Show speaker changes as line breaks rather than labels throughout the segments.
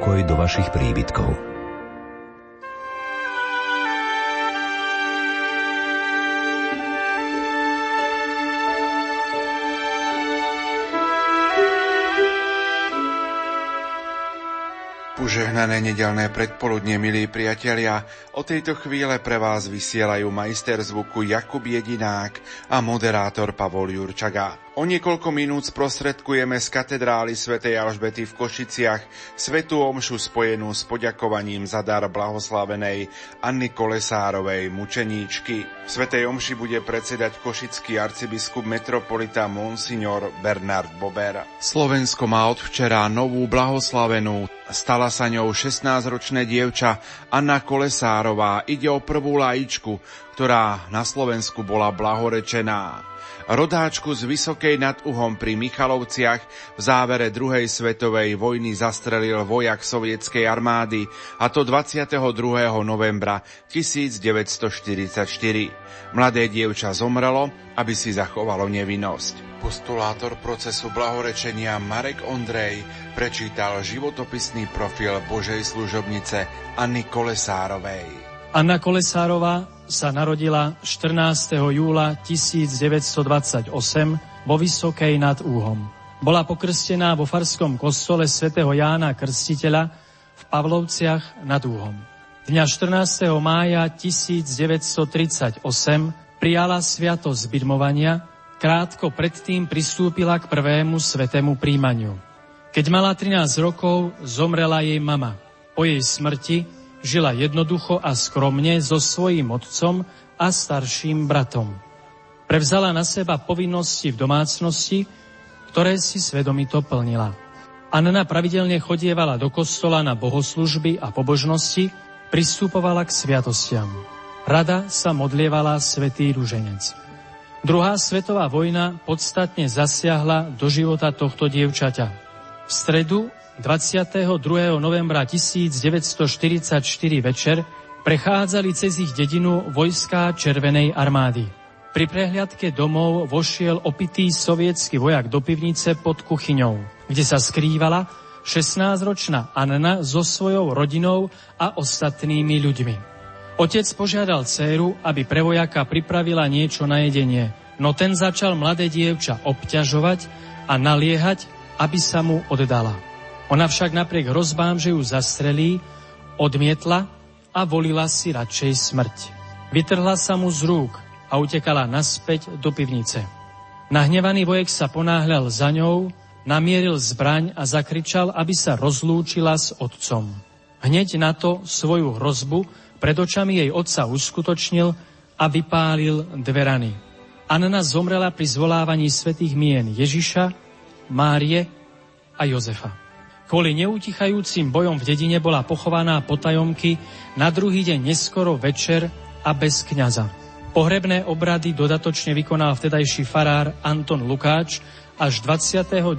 pokoj do vašich príbytkov.
Požehnané nedelné predpoludne, milí priatelia, o tejto chvíle pre vás vysielajú majster zvuku Jakub Jedinák a moderátor Pavol Jurčaga. O niekoľko minút sprostredkujeme z katedrály svätej Alžbety v Košiciach svetú omšu spojenú s poďakovaním za dar blahoslavenej Anny Kolesárovej mučeníčky. V svetej omši bude predsedať košický arcibiskup metropolita Monsignor Bernard Bober. Slovensko má od včera novú blahoslavenú. Stala sa ňou 16-ročné dievča Anna Kolesárová. Ide o prvú lajičku, ktorá na Slovensku bola blahorečená. Rodáčku z Vysokej nad Uhom pri Michalovciach v závere druhej svetovej vojny zastrelil vojak sovietskej armády a to 22. novembra 1944. Mladé dievča zomrelo, aby si zachovalo nevinnosť. Postulátor procesu blahorečenia Marek Ondrej prečítal životopisný profil Božej služobnice Anny Kolesárovej.
Anna Kolesárová sa narodila 14. júla 1928 vo Vysokej nad Úhom. Bola pokrstená vo farskom kostole svätého Jána Krstiteľa v Pavlovciach nad Úhom. Dňa 14. mája 1938 prijala sviatosť birmovania, krátko predtým pristúpila k prvému svetému príjmaniu. Keď mala 13 rokov, zomrela jej mama. Po jej smrti Žila jednoducho a skromne so svojím otcom a starším bratom. Prevzala na seba povinnosti v domácnosti, ktoré si svedomito plnila. Anna pravidelne chodievala do kostola na bohoslužby a pobožnosti, pristupovala k sviatostiam. Rada sa modlievala svätý ruženec. Druhá svetová vojna podstatne zasiahla do života tohto dievčaťa. V stredu 22. novembra 1944 večer prechádzali cez ich dedinu vojská Červenej armády. Pri prehliadke domov vošiel opitý sovietský vojak do pivnice pod kuchyňou, kde sa skrývala 16-ročná Anna so svojou rodinou a ostatnými ľuďmi. Otec požiadal dceru, aby pre vojaka pripravila niečo na jedenie, no ten začal mladé dievča obťažovať a naliehať, aby sa mu oddala. Ona však napriek hrozbám, že ju zastrelí, odmietla a volila si radšej smrť. Vytrhla sa mu z rúk a utekala naspäť do pivnice. Nahnevaný vojek sa ponáhľal za ňou, namieril zbraň a zakričal, aby sa rozlúčila s otcom. Hneď na to svoju hrozbu pred očami jej otca uskutočnil a vypálil dve rany. Anna zomrela pri zvolávaní svetých mien Ježiša, Márie a Jozefa. Kvôli neutichajúcim bojom v dedine bola pochovaná potajomky na druhý deň neskoro večer a bez kňaza. Pohrebné obrady dodatočne vykonal vtedajší farár Anton Lukáč až 29.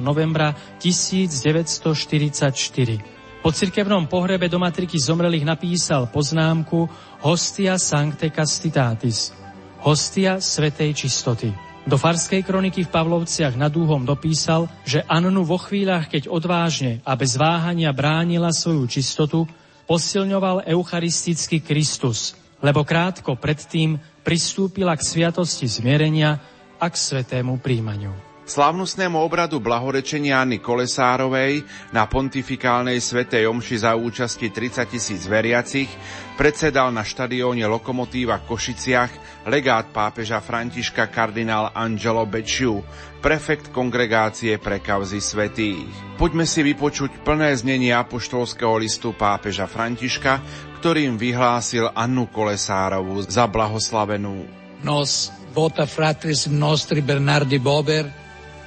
novembra 1944. Po cirkevnom pohrebe do matriky zomrelých napísal poznámku Hostia Sancte Castitatis, hostia svetej čistoty. Do farskej kroniky v Pavlovciach nad Úhom dopísal, že Annu vo chvíľach, keď odvážne a bez váhania bránila svoju čistotu, posilňoval eucharistický Kristus, lebo krátko predtým pristúpila k sviatosti zmierenia a k svetému príjmaniu.
Slavnostnému obradu blahorečenia Anny Kolesárovej na pontifikálnej svetej omši za účasti 30 tisíc veriacich predsedal na štadióne Lokomotíva v Košiciach legát pápeža Františka kardinál Angelo Becciu, prefekt kongregácie pre kauzy svetých. Poďme si vypočuť plné znenie apoštolského listu pápeža Františka, ktorým vyhlásil Annu Kolesárovu za blahoslavenú.
Nos vota fratris nostri Bernardi Bober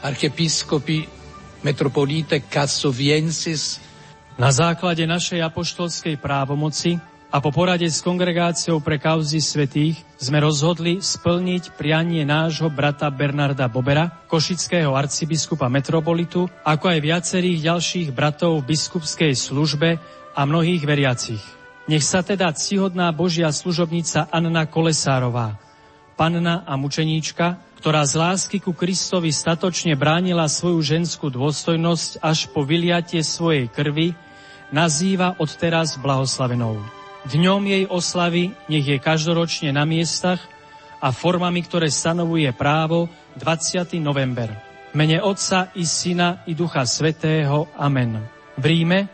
archiepiscopi metropolite Cassoviensis.
Na základe našej apoštolskej právomoci a po porade s kongregáciou pre kauzy svetých sme rozhodli splniť prianie nášho brata Bernarda Bobera, košického arcibiskupa metropolitu, ako aj viacerých ďalších bratov v biskupskej službe a mnohých veriacich. Nech sa teda cihodná Božia služobnica Anna Kolesárová, panna a mučeníčka, ktorá z lásky ku Kristovi statočne bránila svoju ženskú dôstojnosť až po vyliatie svojej krvi, nazýva odteraz blahoslavenou. Dňom jej oslavy nech je každoročne na miestach a formami, ktoré stanovuje právo 20. november. Mene Otca i Syna i Ducha Svetého. Amen. V Ríme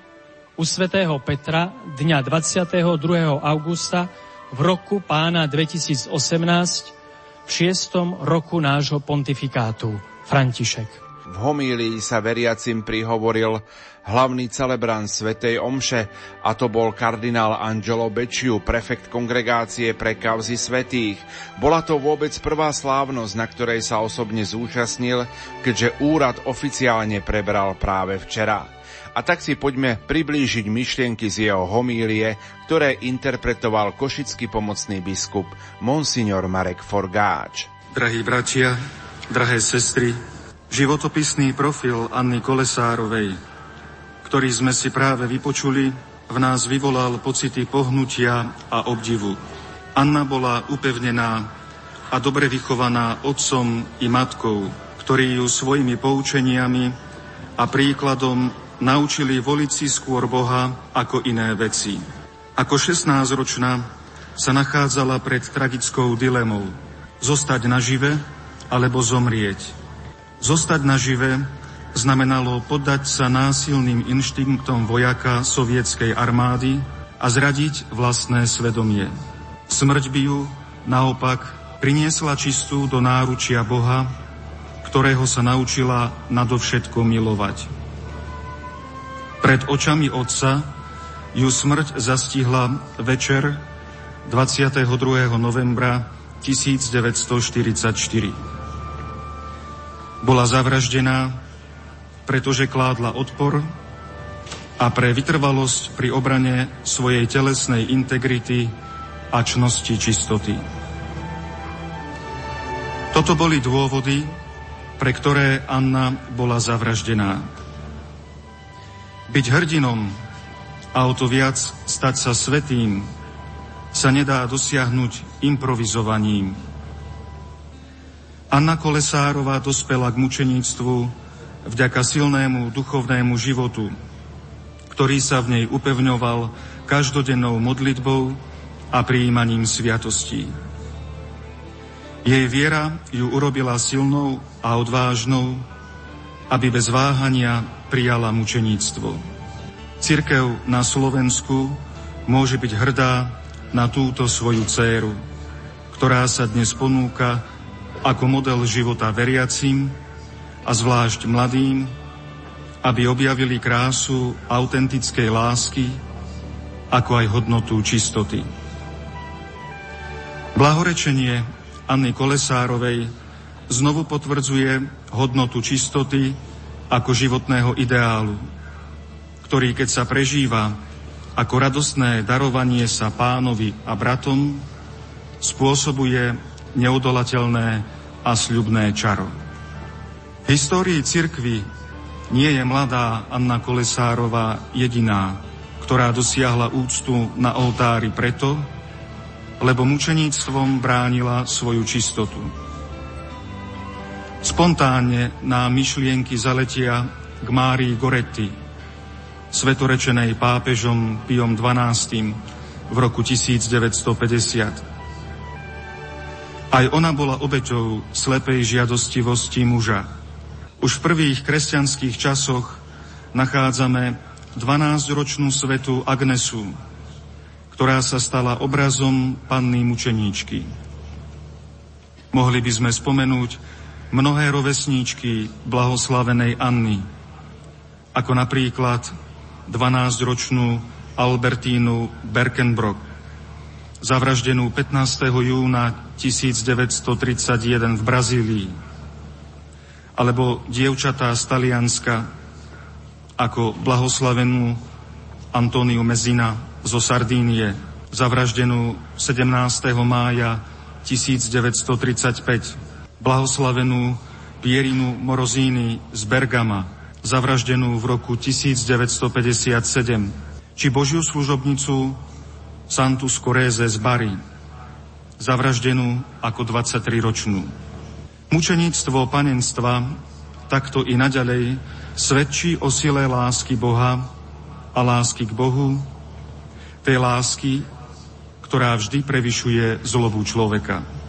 u svätého Petra dňa 22. augusta v roku pána 2018 v šiestom roku nášho pontifikátu. František.
V homílii sa veriacim prihovoril hlavný celebrant Svetej Omše, a to bol kardinál Angelo Becciu, prefekt kongregácie pre kauzy svetých. Bola to vôbec prvá slávnosť, na ktorej sa osobne zúčastnil, keďže úrad oficiálne prebral práve včera. A tak si poďme priblížiť myšlienky z jeho homílie, ktoré interpretoval košický pomocný biskup Monsignor Marek Forgáč.
Drahí bratia, drahé sestry, životopisný profil Anny Kolesárovej, ktorý sme si práve vypočuli, v nás vyvolal pocity pohnutia a obdivu. Anna bola upevnená a dobre vychovaná otcom i matkou, ktorí ju svojimi poučeniami a príkladom naučili voliť si skôr Boha ako iné veci. Ako 16-ročná sa nachádzala pred tragickou dilemou zostať nažive alebo zomrieť. Zostať nažive znamenalo poddať sa násilným inštinktom vojaka sovietskej armády a zradiť vlastné svedomie. Smrť by ju, naopak, priniesla čistú do náručia Boha, ktorého sa naučila nadovšetko milovať. Pred očami otca ju smrť zastihla večer 22. novembra 1944. Bola zavraždená, pretože kládla odpor a pre vytrvalosť pri obrane svojej telesnej integrity a čnosti čistoty. Toto boli dôvody, pre ktoré Anna bola zavraždená. Byť hrdinom a o to viac stať sa svetým sa nedá dosiahnuť improvizovaním, Anna Kolesárová dospela k mučeníctvu vďaka silnému duchovnému životu, ktorý sa v nej upevňoval každodennou modlitbou a prijímaním sviatostí. Jej viera ju urobila silnou a odvážnou, aby bez váhania prijala mučeníctvo. Cirkev na Slovensku môže byť hrdá na túto svoju dceru, ktorá sa dnes ponúka ako model života veriacim a zvlášť mladým, aby objavili krásu autentickej lásky, ako aj hodnotu čistoty. Blahorečenie Anny Kolesárovej znovu potvrdzuje hodnotu čistoty ako životného ideálu, ktorý keď sa prežíva ako radostné darovanie sa pánovi a bratom, spôsobuje neodolateľné a sľubné čaro. V histórii cirkvy nie je mladá Anna Kolesárová jediná, ktorá dosiahla úctu na oltári preto, lebo mučeníctvom bránila svoju čistotu. Spontánne na myšlienky zaletia k Márii Goretti, svetorečenej pápežom Piom XII v roku 1950. Aj ona bola obeťou slepej žiadostivosti muža. Už v prvých kresťanských časoch nachádzame 12-ročnú svetu Agnesu, ktorá sa stala obrazom panny mučeníčky. Mohli by sme spomenúť mnohé rovesníčky blahoslavenej Anny, ako napríklad 12-ročnú Albertínu Berkenbrock, zavraždenú 15. júna 1931 v Brazílii, alebo dievčatá z Talianska ako blahoslavenú Antóniu Mezina zo Sardínie, zavraždenú 17. mája 1935, blahoslavenú Pierinu Morozíny z Bergama, zavraždenú v roku 1957, či Božiu služobnicu Santu Scoréze z Bari, zavraždenú ako 23-ročnú. Mučeníctvo panenstva takto i naďalej svedčí o sile lásky Boha a lásky k Bohu, tej lásky, ktorá vždy prevyšuje zlobu človeka.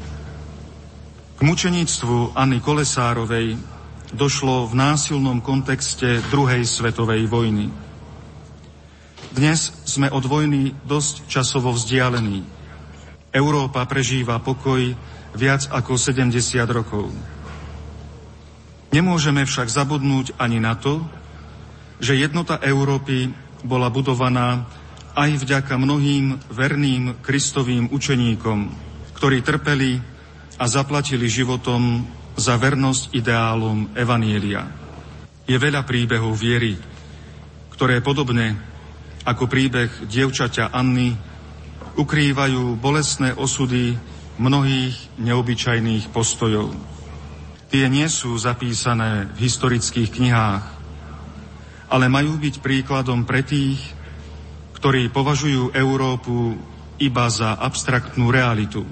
K mučeníctvu Anny Kolesárovej došlo v násilnom kontexte druhej svetovej vojny. Dnes sme od vojny dosť časovo vzdialení. Európa prežíva pokoj viac ako 70 rokov. Nemôžeme však zabudnúť ani na to, že jednota Európy bola budovaná aj vďaka mnohým verným kristovým učeníkom, ktorí trpeli a zaplatili životom za vernosť ideálom Evanielia. Je veľa príbehov viery, ktoré podobne ako príbeh dievčaťa Anny ukrývajú bolestné osudy mnohých neobyčajných postojov. Tie nie sú zapísané v historických knihách, ale majú byť príkladom pre tých, ktorí považujú Európu iba za abstraktnú realitu,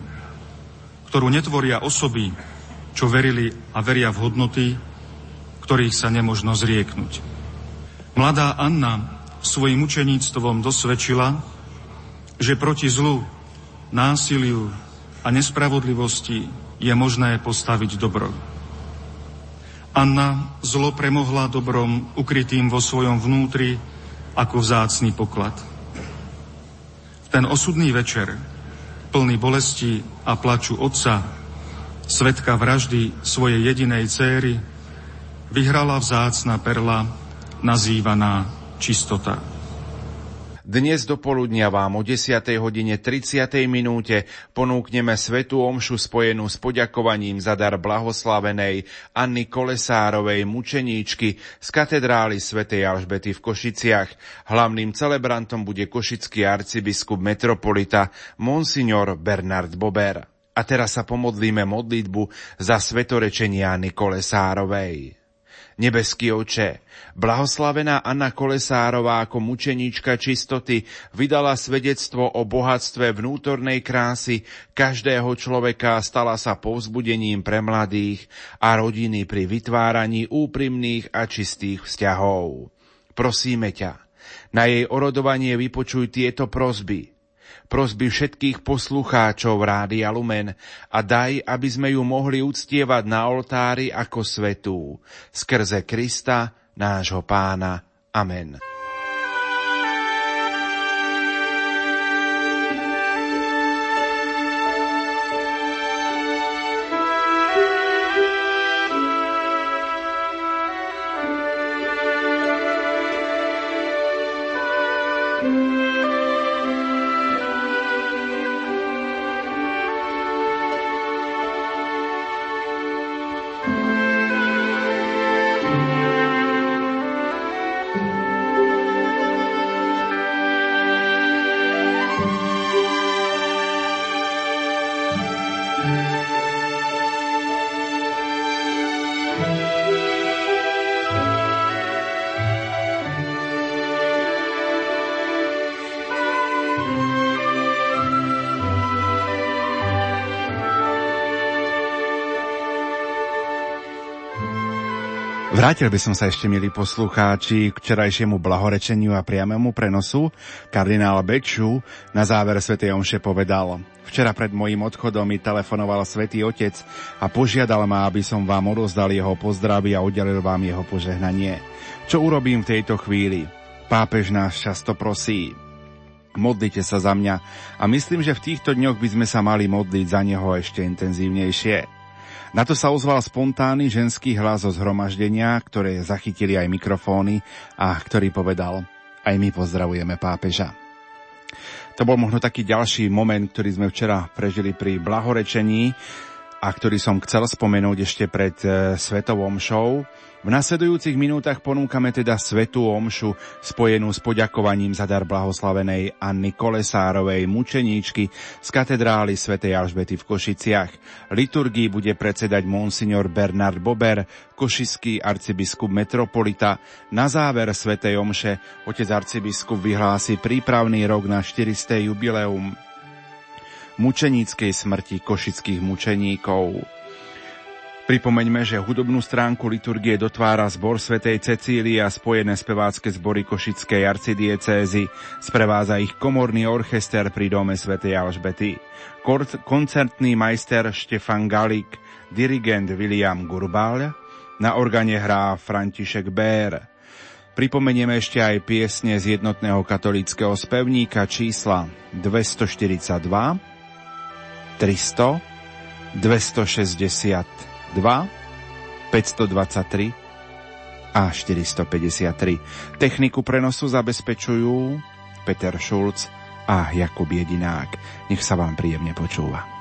ktorú netvoria osoby, čo verili a veria v hodnoty, ktorých sa nemožno zrieknúť. Mladá Anna svojim učeníctvom dosvedčila, že proti zlu, násiliu a nespravodlivosti je možné postaviť dobro. Anna zlo premohla dobrom ukrytým vo svojom vnútri ako vzácný poklad. V ten osudný večer, plný bolesti a plaču otca, svetka vraždy svojej jedinej céry, vyhrala vzácna perla, nazývaná čistota.
Dnes do poludnia vám o 10. hodine 30. minúte ponúkneme svetú omšu spojenú s poďakovaním za dar blahoslavenej Anny Kolesárovej mučeníčky z katedrály svätej Alžbety v Košiciach. Hlavným celebrantom bude košický arcibiskup metropolita Monsignor Bernard Bober. A teraz sa pomodlíme modlitbu za svetorečenia Nikole Sárovej. Nebeský oče, blahoslavená Anna Kolesárová ako mučeníčka čistoty vydala svedectvo o bohatstve vnútornej krásy každého človeka stala sa povzbudením pre mladých a rodiny pri vytváraní úprimných a čistých vzťahov. Prosíme ťa, na jej orodovanie vypočuj tieto prosby – prosby všetkých poslucháčov Rádia Lumen a daj, aby sme ju mohli uctievať na oltári ako svetú. Skrze Krista, nášho pána. Amen. Vrátil by som sa ešte, milí poslucháči, k včerajšiemu blahorečeniu a priamému prenosu. Kardinál Beču na záver Sv. Omše povedal Včera pred mojím odchodom mi telefonoval Svetý Otec a požiadal ma, aby som vám odozdal jeho pozdravy a udelil vám jeho požehnanie. Čo urobím v tejto chvíli? Pápež nás často prosí. Modlite sa za mňa a myslím, že v týchto dňoch by sme sa mali modliť za neho ešte intenzívnejšie. Na to sa ozval spontánny ženský hlas zo zhromaždenia, ktoré zachytili aj mikrofóny a ktorý povedal, aj my pozdravujeme pápeža. To bol možno taký ďalší moment, ktorý sme včera prežili pri blahorečení a ktorý som chcel spomenúť ešte pred e, Svetovom show. V nasledujúcich minútach ponúkame teda svetú omšu spojenú s poďakovaním za dar blahoslavenej Anny Kolesárovej, mučeníčky z katedrály svätej Alžbety v Košiciach. Liturgii bude predsedať monsignor Bernard Bober, košický arcibiskup metropolita. Na záver svätej omše otec arcibiskup vyhlási prípravný rok na 400. jubileum mučeníckej smrti košických mučeníkov. Pripomeňme, že hudobnú stránku liturgie dotvára zbor svätej Cecílie a spojené spevácké zbory Košickej arcidiecézy. Sprevádza ich komorný orchester pri dome svätej Alžbety. Koncertný majster Štefan Galik, dirigent William Gurbal, na organe hrá František Bér. Pripomenieme ešte aj piesne z jednotného katolického spevníka čísla 242, 300, 260, 2 523 a 453. Techniku prenosu zabezpečujú Peter Šulc a Jakub Jedinák. Nech sa vám príjemne počúva.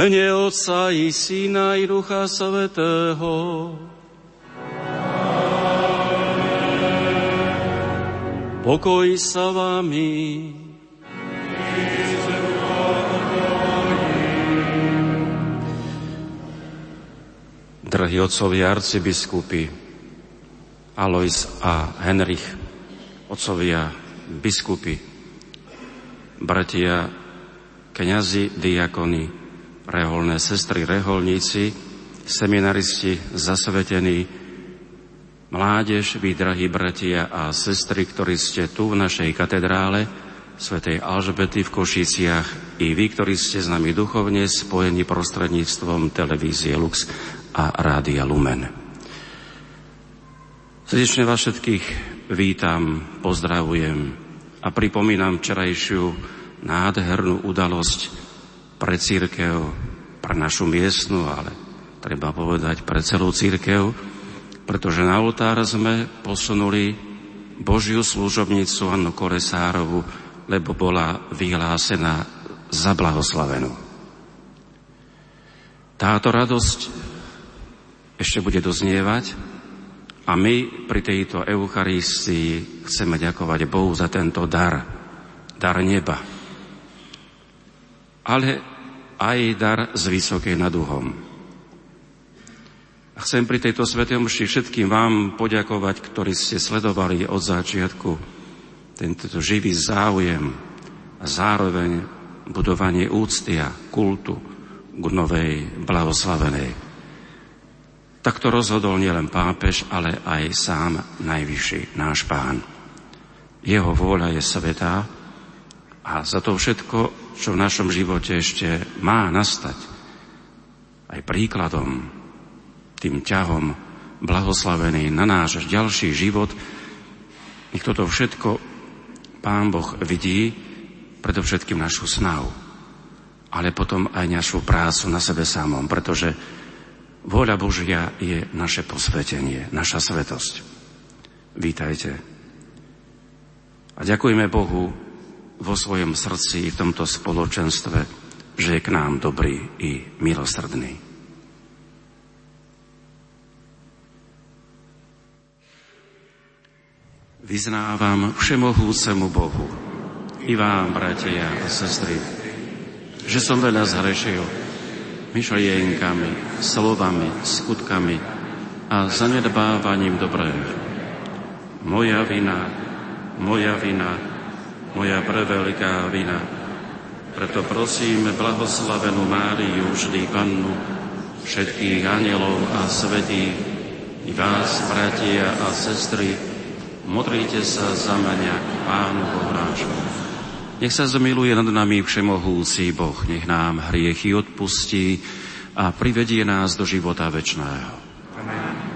Mene Otca i Syna i Ducha Svetého. Pokoj sa vami. Drahí otcovia arcibiskupy, Alois a Henrich, otcovia biskupy, bratia, kňazi, diakony, reholné sestry, reholníci, seminaristi, zasvetení, mládež, vy, drahí bratia a sestry, ktorí ste tu v našej katedrále, svätej Alžbety v Košiciach, i vy, ktorí ste s nami duchovne spojení prostredníctvom televízie Lux a Rádia Lumen. Srdečne vás všetkých vítam, pozdravujem a pripomínam včerajšiu nádhernú udalosť pre církev, pre našu miestnu, ale treba povedať pre celú církev, pretože na oltár sme posunuli Božiu služobnicu Annu Koresárovu, lebo bola vyhlásená za blahoslavenú. Táto radosť ešte bude doznievať a my pri tejto Eucharistii chceme ďakovať Bohu za tento dar, dar neba. Ale aj dar z vysokej nad uhom. A chcem pri tejto svetej omši všetkým vám poďakovať, ktorí ste sledovali od začiatku tento živý záujem a zároveň budovanie úcty a kultu k novej blahoslavenej. Takto rozhodol nielen pápež, ale aj sám najvyšší náš pán. Jeho vôľa je svetá a za to všetko čo v našom živote ešte má nastať, aj príkladom, tým ťahom blahoslavený na náš ďalší život, nech toto všetko Pán Boh vidí, predovšetkým našu snahu, ale potom aj našu prácu na sebe samom, pretože vôľa Božia je naše posvetenie, naša svetosť. Vítajte. A ďakujeme Bohu vo svojom srdci v tomto spoločenstve, že je k nám dobrý i milosrdný. Vyznávam všemohúcemu Bohu i vám, bratia a sestry, že som veľa zhrešil myšlienkami, slovami, skutkami a zanedbávaním dobrého. Moja vina, moja vina, moja preveľká vina. Preto prosím blahoslavenú Máriu, vždy Pannu, všetkých anielov a svetí, i vás, bratia a sestry, modlite sa za mňa Pánu Bohu Nech sa zmiluje nad nami všemohúci Boh, nech nám hriechy odpustí a privedie nás do života večného. Amen.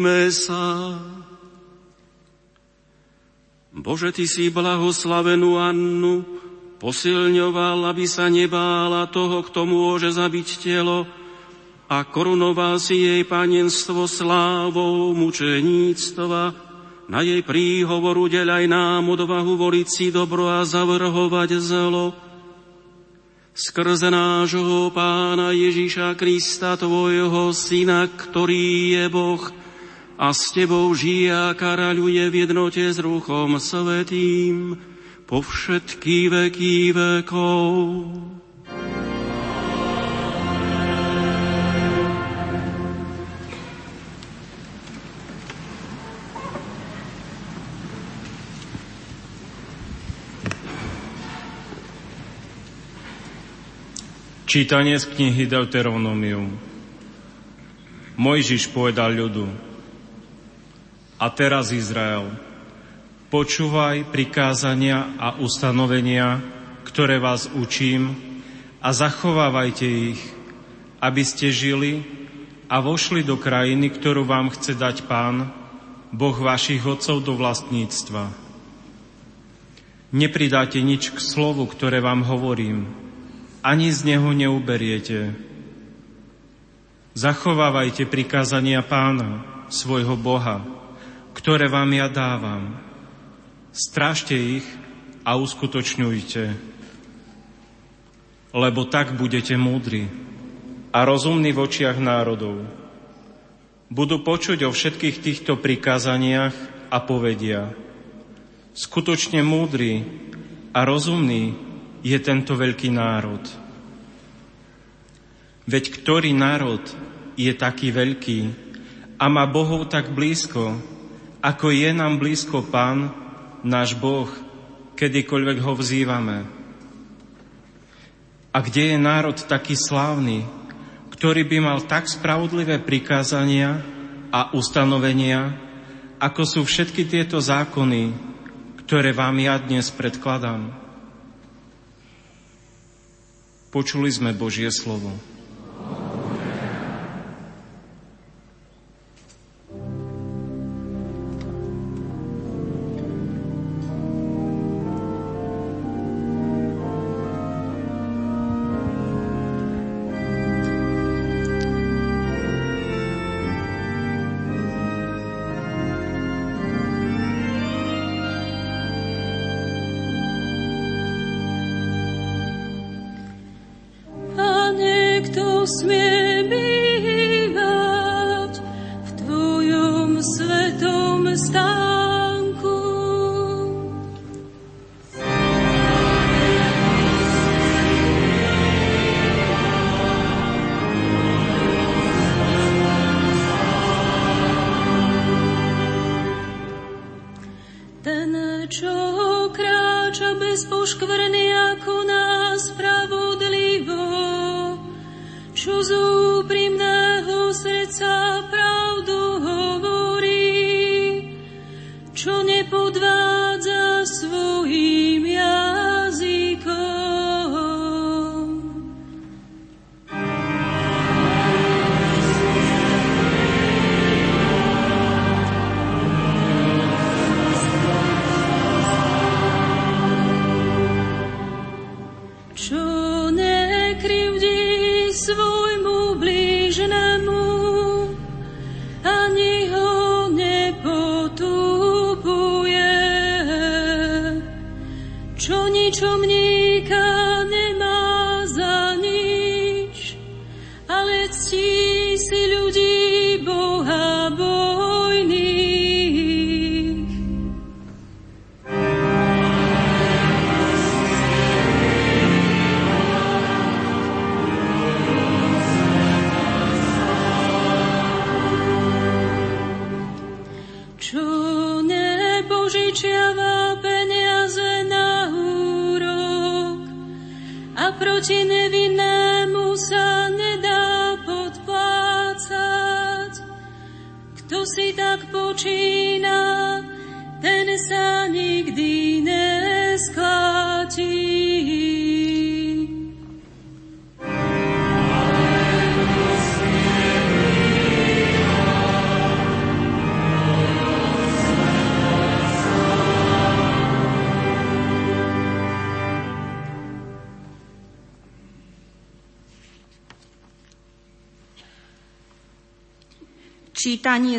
Modlíme sa. Bože, Ty si blahoslavenú Annu posilňoval, aby sa nebála toho, kto môže zabiť telo a korunoval si jej panenstvo slávou mučeníctva. Na jej príhovor udeľaj nám odvahu voliť si dobro a zavrhovať zlo skrze nášho Pána Ježíša Krista, Tvojho Syna, ktorý je Boh a s Tebou žije a karaľuje v jednote s Ruchom Svetým po všetky veky vekov.
Čítanie z knihy Deuteronomium. Mojžiš povedal ľudu, a teraz Izrael, počúvaj prikázania a ustanovenia, ktoré vás učím a zachovávajte ich, aby ste žili a vošli do krajiny, ktorú vám chce dať Pán, Boh vašich otcov do vlastníctva. Nepridáte nič k slovu, ktoré vám hovorím, ani z neho neuberiete. Zachovávajte prikázania pána, svojho Boha, ktoré vám ja dávam. Strážte ich a uskutočňujte, lebo tak budete múdri a rozumní v očiach národov. Budú počuť o všetkých týchto prikázaniach a povedia, skutočne múdry a rozumný je tento veľký národ. Veď ktorý národ je taký veľký a má Bohov tak blízko, ako je nám blízko Pán, náš Boh, kedykoľvek ho vzývame. A kde je národ taký slávny, ktorý by mal tak spravodlivé prikázania a ustanovenia, ako sú všetky tieto zákony, ktoré vám ja dnes predkladám. Počuli sme Božie slovo.
Čítanie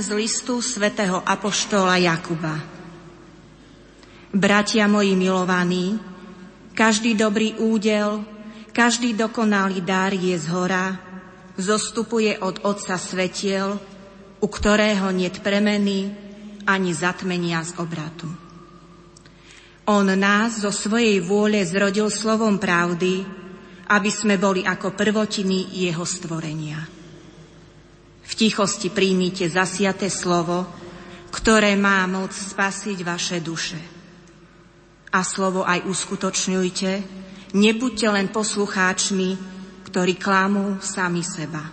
z listu svätého Apoštola Jakuba. Bratia moji milovaní, každý dobrý údel, každý dokonalý dar je z hora, zostupuje od Otca svetiel, u ktorého niet premeny ani zatmenia z obratu. On nás zo svojej vôle zrodil slovom pravdy, aby sme boli ako prvotiny jeho stvorenia. Tichosti príjmite zasiate slovo, ktoré má moc spasiť vaše duše. A slovo aj uskutočňujte, nebuďte len poslucháčmi, ktorí klamú sami seba.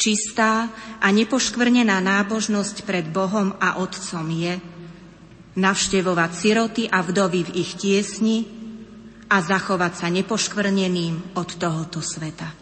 Čistá a nepoškvrnená nábožnosť pred Bohom a Otcom je navštevovať siroty a vdovy v ich tiesni a zachovať sa nepoškvrneným od tohoto sveta.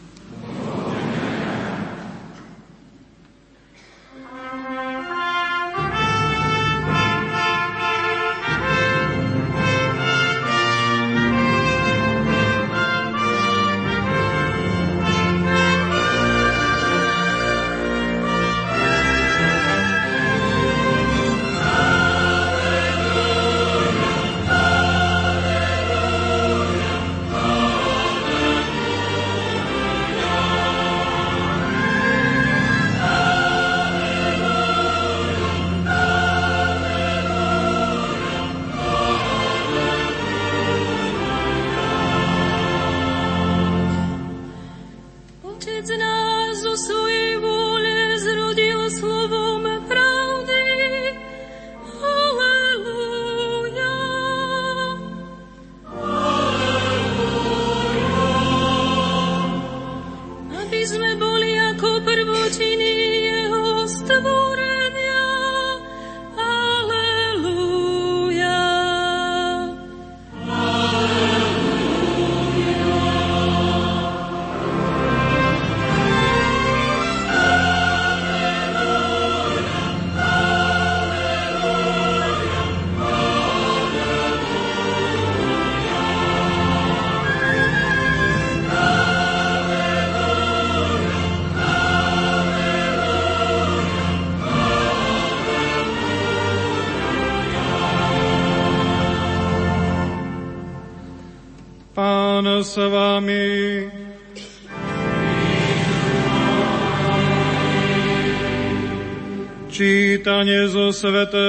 Čítanie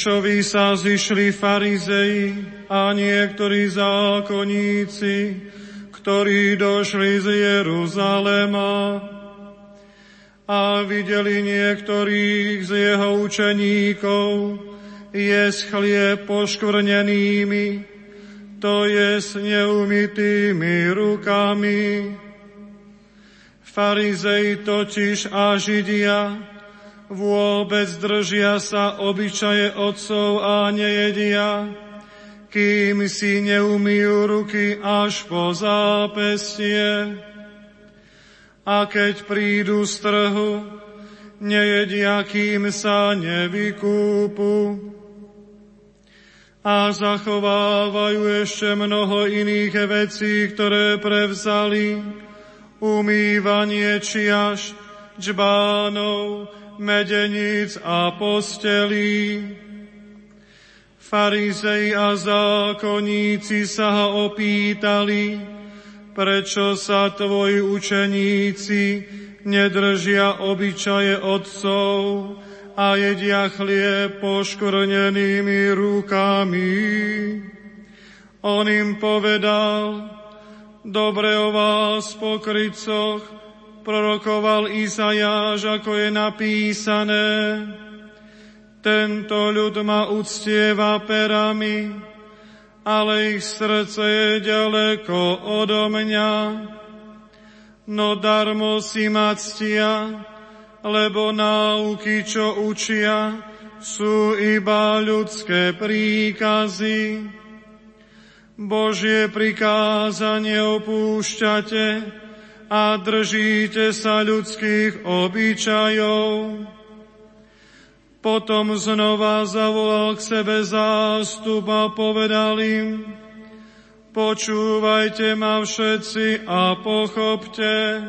Ježišovi sa zišli farizei a niektorí zákonníci, ktorí došli z Jeruzalema a videli niektorých z jeho učeníkov jesť chlieb poškvrnenými, to je s neumytými rukami. Farizei totiž a Židia vôbec držia sa obyčaje otcov a nejedia, kým si neumýjú ruky až po zápestie. A keď prídu z trhu, nejedia, kým sa nevykúpu. A zachovávajú ešte mnoho iných vecí, ktoré prevzali, umývanie čiaž, džbánov, medeníc a postelí. Farizei a zákonníci sa ho opýtali, prečo sa tvoji učeníci nedržia obyčaje otcov a jedia chlieb poškvrnenými rukami. On im povedal, dobre o vás, pokrycoch, prorokoval Izajáš, ako je napísané. Tento ľud ma uctieva perami, ale ich srdce je ďaleko odo mňa. No darmo si ma ctia, lebo náuky, čo učia, sú iba ľudské príkazy. Božie prikázanie opúšťate, a držíte sa ľudských obyčajov. Potom znova zavolal k sebe zástup a povedal im, počúvajte ma všetci a pochopte,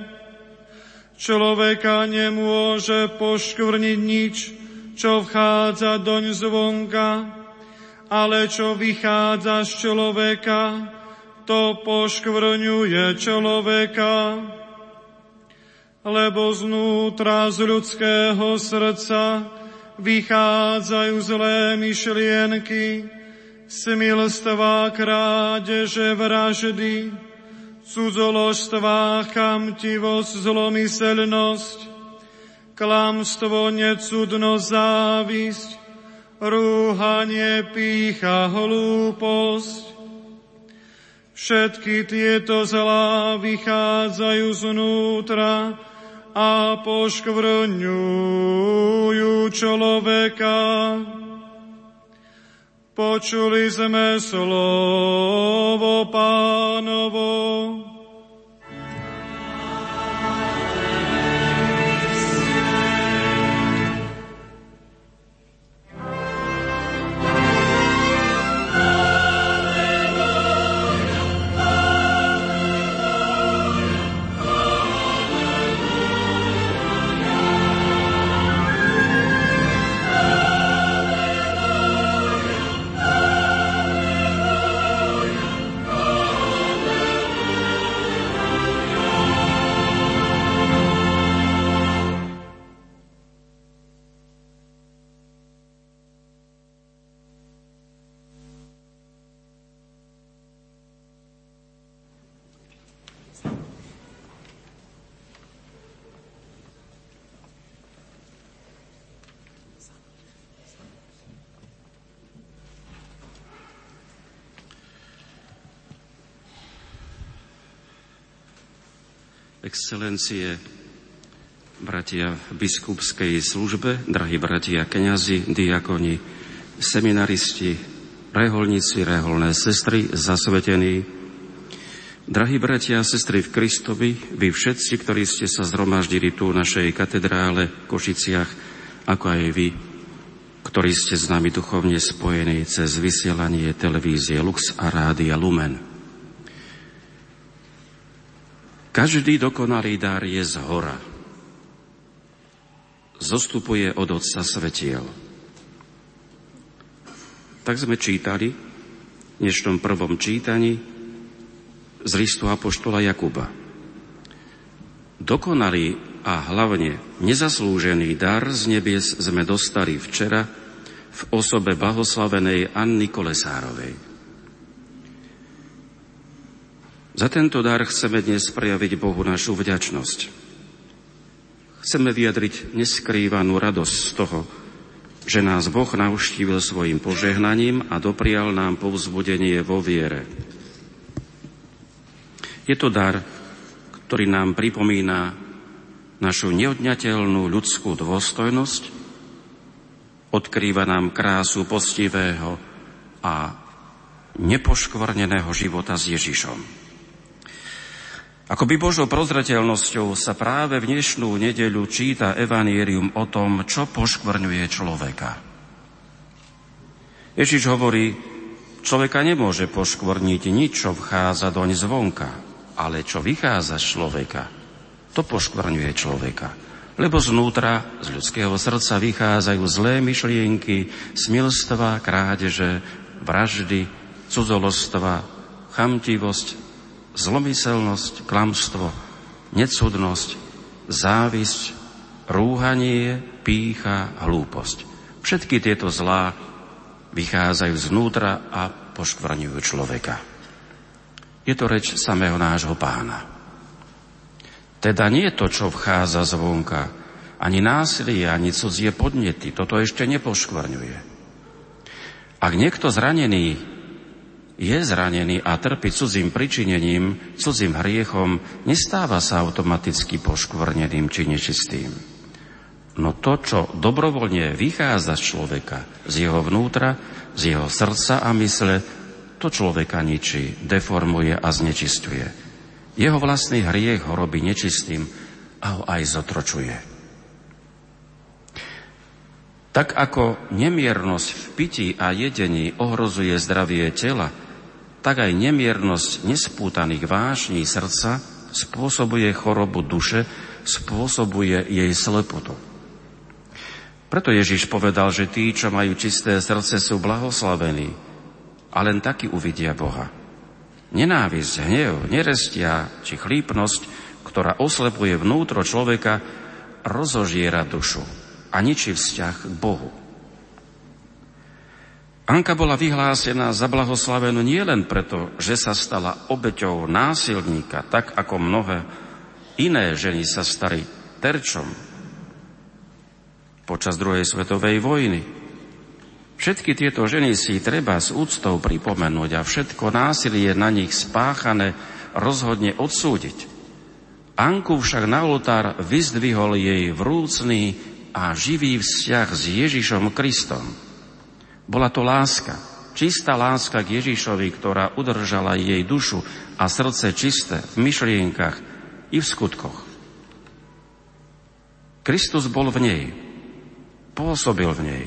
človeka nemôže poškvrniť nič, čo vchádza doň zvonka, ale čo vychádza z človeka, to poškvrňuje človeka, lebo znútra z ľudského srdca vychádzajú zlé myšlienky, smilstvá, krádeže, vraždy, cudzoložstvá, chamtivosť, zlomyselnosť, klamstvo, necudnosť, závisť, rúhanie, pícha, hlúposť, Všetky tieto zlá vychádzajú znútra a poškvrňujú človeka. Počuli sme slovo pánovo.
Excelencie, bratia v biskupskej službe, drahí bratia kňazi, diakoni, seminaristi, reholníci, reholné sestry, zasvetení, Drahí bratia a sestry v Kristovi, vy všetci, ktorí ste sa zhromaždili tu v našej katedrále v Košiciach, ako aj vy, ktorí ste s nami duchovne spojení cez vysielanie televízie Lux a Rádia Lumen. Každý dokonalý dar je z hora. Zostupuje od Otca svetiel. Tak sme čítali v dnešnom prvom čítaní z listu Apoštola Jakuba. Dokonalý a hlavne nezaslúžený dar z nebies sme dostali včera v osobe blahoslavenej Anny Kolesárovej. Za tento dar chceme dnes prejaviť Bohu našu vďačnosť. Chceme vyjadriť neskrývanú radosť z toho, že nás Boh navštívil svojim požehnaním a doprial nám povzbudenie vo viere. Je to dar, ktorý nám pripomína našu neodňateľnú ľudskú dôstojnosť, odkrýva nám krásu postivého a nepoškvrneného života s Ježišom. Ako by Božou prozreteľnosťou sa práve v dnešnú nedeľu číta evanierium o tom, čo poškvrňuje človeka. Ježiš hovorí, človeka nemôže poškvrniť nič, čo vchádza doň zvonka, ale čo vychádza z človeka, to poškvrňuje človeka. Lebo znútra, z ľudského srdca vychádzajú zlé myšlienky, smilstva, krádeže, vraždy, cudzolostva, chamtivosť, zlomyselnosť, klamstvo, necudnosť, závisť, rúhanie, pícha, hlúposť. Všetky tieto zlá vychádzajú znútra a poškvrňujú človeka. Je to reč samého nášho pána. Teda nie to, čo vchádza zvonka, ani násilie, ani cudzie podnety, toto ešte nepoškvrňuje. Ak niekto zranený je zranený a trpí cudzím pričinením, cudzím hriechom, nestáva sa automaticky poškvrneným či nečistým. No to, čo dobrovoľne vychádza z človeka, z jeho vnútra, z jeho srdca a mysle, to človeka ničí, deformuje a znečistuje. Jeho vlastný hriech ho robí nečistým a ho aj zotročuje. Tak ako nemiernosť v pití a jedení ohrozuje zdravie tela, tak aj nemiernosť nespútaných vášní srdca spôsobuje chorobu duše, spôsobuje jej slepotu. Preto Ježiš povedal, že tí, čo majú čisté srdce, sú blahoslavení a len takí uvidia Boha. Nenávisť, hnev, nerestia či chlípnosť, ktorá oslepuje vnútro človeka, rozožiera dušu a ničí vzťah k Bohu. Anka bola vyhlásená za blahoslavenú nielen preto, že sa stala obeťou násilníka, tak ako mnohé iné ženy sa stali terčom počas druhej svetovej vojny. Všetky tieto ženy si treba s úctou pripomenúť a všetko násilie na nich spáchané rozhodne odsúdiť. Anku však na oltár vyzdvihol jej vrúcný a živý vzťah s Ježišom Kristom – bola to láska, čistá láska k Ježišovi, ktorá udržala jej dušu a srdce čisté v myšlienkach i v skutkoch. Kristus bol v nej, pôsobil v nej.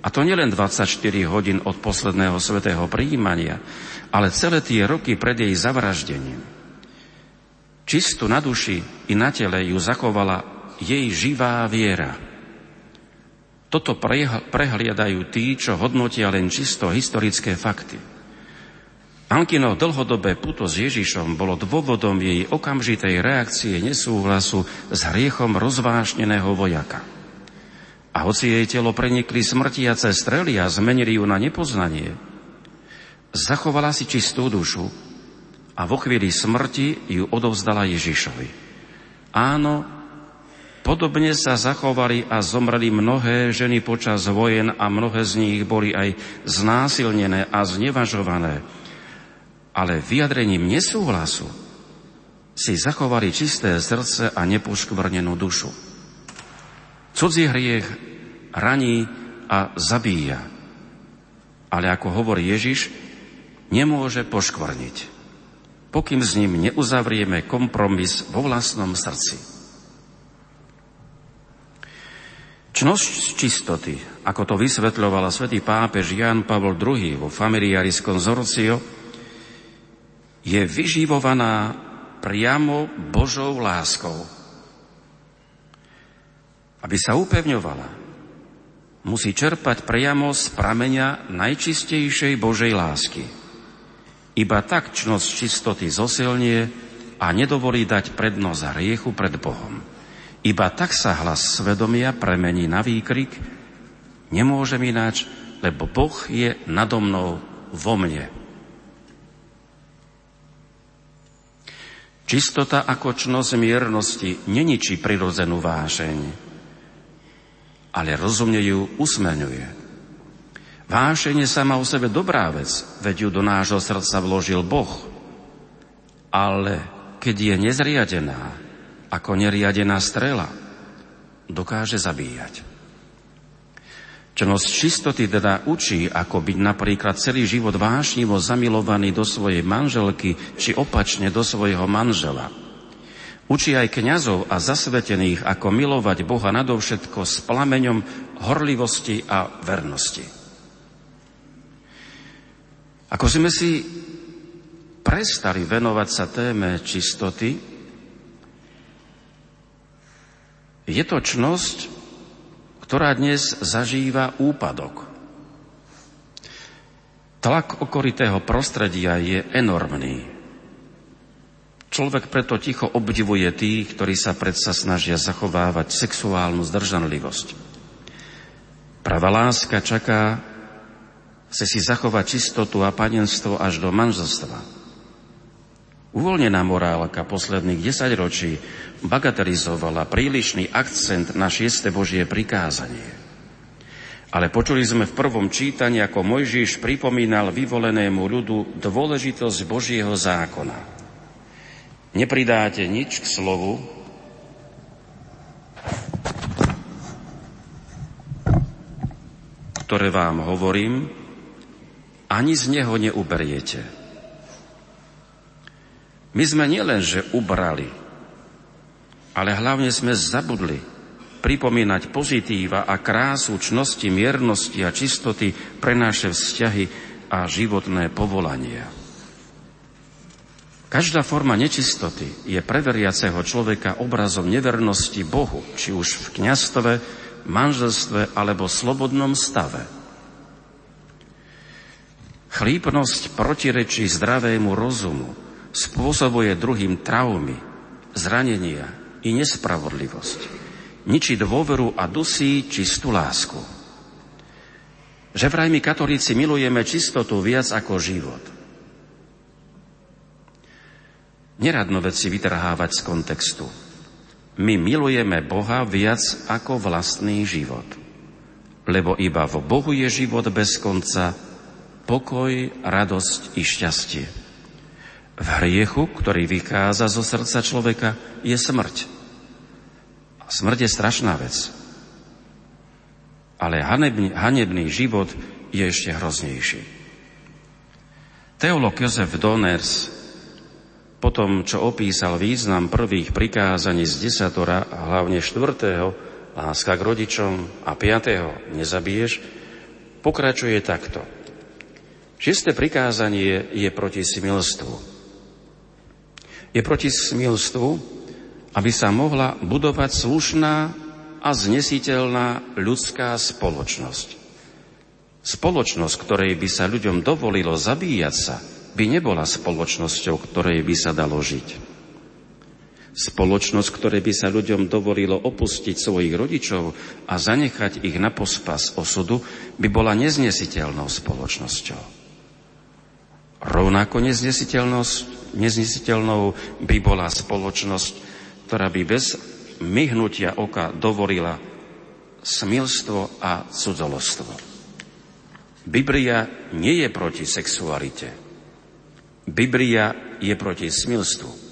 A to nielen 24 hodín od posledného svetého príjmania, ale celé tie roky pred jej zavraždením. Čistu na duši i na tele ju zachovala jej živá viera – toto prehliadajú tí, čo hodnotia len čisto historické fakty. Ankino dlhodobé puto s Ježišom bolo dôvodom jej okamžitej reakcie nesúhlasu s hriechom rozvášneného vojaka. A hoci jej telo prenikli smrtiace strely a zmenili ju na nepoznanie, zachovala si čistú dušu a vo chvíli smrti ju odovzdala Ježišovi. Áno, Podobne sa zachovali a zomreli mnohé ženy počas vojen a mnohé z nich boli aj znásilnené a znevažované. Ale vyjadrením nesúhlasu si zachovali čisté srdce a nepoškvrnenú dušu. Cudzí hriech raní a zabíja. Ale ako hovorí Ježiš, nemôže poškvrniť. pokým s ním neuzavrieme kompromis vo vlastnom srdci. Čnosť čistoty, ako to vysvetľovala svätý pápež Jan Pavol II vo Familiaris Consortio, je vyživovaná priamo Božou láskou. Aby sa upevňovala, musí čerpať priamo z prameňa najčistejšej Božej lásky. Iba tak čnosť čistoty zosilnie a nedovolí dať prednosť hriechu pred Bohom. Iba tak sa hlas svedomia premení na výkrik, nemôžem ináč, lebo Boh je nado mnou vo mne. Čistota ako čnosť miernosti neničí prirodzenú vášeň, ale rozumne ju usmeňuje. Vášenie sama o sebe dobrá vec, veď ju do nášho srdca vložil Boh. Ale keď je nezriadená, ako neriadená strela, dokáže zabíjať. Čnosť čistoty teda učí, ako byť napríklad celý život vášnivo zamilovaný do svojej manželky, či opačne do svojho manžela. Učí aj kňazov a zasvetených, ako milovať Boha nadovšetko s plameňom horlivosti a vernosti. Ako sme si prestali venovať sa téme čistoty, je to čnosť, ktorá dnes zažíva úpadok. Tlak okolitého prostredia je enormný. Človek preto ticho obdivuje tých, ktorí sa predsa snažia zachovávať sexuálnu zdržanlivosť. Pravá láska čaká Chce si zachovať čistotu a panenstvo až do manželstva. Uvoľnená morálka posledných desaťročí bagatelizovala prílišný akcent na šieste Božie prikázanie. Ale počuli sme v prvom čítaní, ako Mojžiš pripomínal vyvolenému ľudu dôležitosť Božieho zákona. Nepridáte nič k slovu, ktoré vám hovorím, ani z neho neuberiete. My sme nielenže ubrali, ale hlavne sme zabudli pripomínať pozitíva a krásu čnosti, miernosti a čistoty pre naše vzťahy a životné povolania. Každá forma nečistoty je pre veriaceho človeka obrazom nevernosti Bohu, či už v kniastve, manželstve alebo slobodnom stave – Chlípnosť protirečí zdravému rozumu, spôsobuje druhým traumy, zranenia i nespravodlivosť. Ničí dôveru a dusí čistú lásku. Že vraj my katolíci milujeme čistotu viac ako život. Neradno veci vytrhávať z kontextu. My milujeme Boha viac ako vlastný život. Lebo iba v Bohu je život bez konca pokoj, radosť i šťastie. V hriechu, ktorý vykáza zo srdca človeka, je smrť. A smrť je strašná vec. Ale hanebný, hanebný život je ešte hroznejší. Teolog Jozef Doners po tom, čo opísal význam prvých prikázaní z desatora, a hlavne štvrtého, láska k rodičom a piatého, nezabiješ, pokračuje takto – Šiesté prikázanie je proti smilstvu. Je proti smilstvu, aby sa mohla budovať slušná a znesiteľná ľudská spoločnosť. Spoločnosť, ktorej by sa ľuďom dovolilo zabíjať sa, by nebola spoločnosťou, ktorej by sa dalo žiť. Spoločnosť, ktorej by sa ľuďom dovolilo opustiť svojich rodičov a zanechať ich na pospas osudu, by bola neznesiteľnou spoločnosťou. Rovnako neznesiteľnou by bola spoločnosť, ktorá by bez myhnutia oka dovolila smilstvo a cudzolostvo. Biblia nie je proti sexualite. Biblia je proti smilstvu.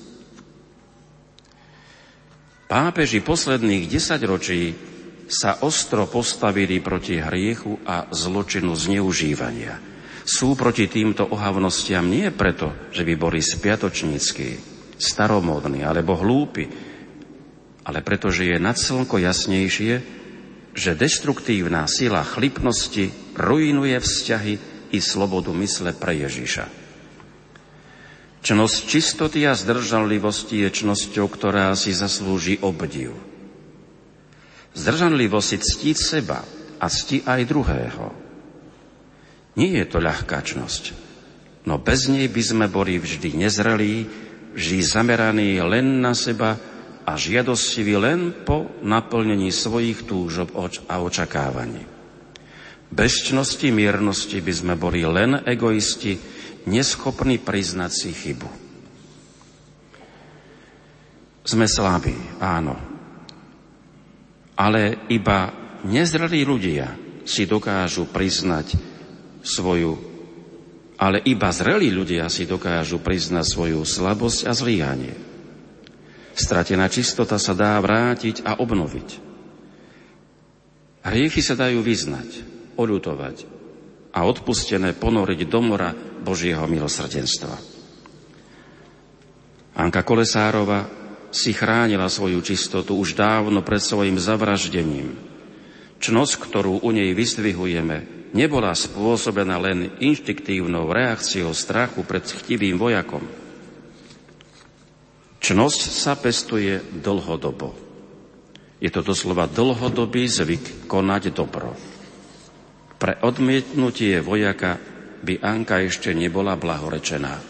Pápeži posledných desaťročí sa ostro postavili proti hriechu a zločinu zneužívania – sú proti týmto ohavnostiam nie preto, že by boli spiatočnícky, staromódni alebo hlúpi, ale preto, že je nad slnko jasnejšie, že destruktívna sila chlipnosti ruinuje vzťahy i slobodu mysle pre Ježiša. Čnosť čistoty a zdržanlivosti je čnosťou, ktorá si zaslúži obdiv. Zdržanlivo si ctiť seba a cti aj druhého – nie je to ľahká čnosť, no bez nej by sme boli vždy nezrelí, vždy zameraní len na seba a žiadostiví len po naplnení svojich túžob a očakávaní. Bez čnosti miernosti by sme boli len egoisti, neschopní priznať si chybu. Sme slabí, áno. Ale iba nezrelí ľudia si dokážu priznať svoju, ale iba zrelí ľudia si dokážu priznať svoju slabosť a zlíhanie. Stratená čistota sa dá vrátiť a obnoviť. Hriechy sa dajú vyznať, oľutovať a odpustené ponoriť do mora Božieho milosrdenstva. Anka Kolesárova si chránila svoju čistotu už dávno pred svojim zavraždením. Čnosť, ktorú u nej vyzdvihujeme, nebola spôsobená len inštiktívnou reakciou strachu pred chtivým vojakom. Čnosť sa pestuje dlhodobo. Je to doslova dlhodobý zvyk konať dobro. Pre odmietnutie vojaka by Anka ešte nebola blahorečená.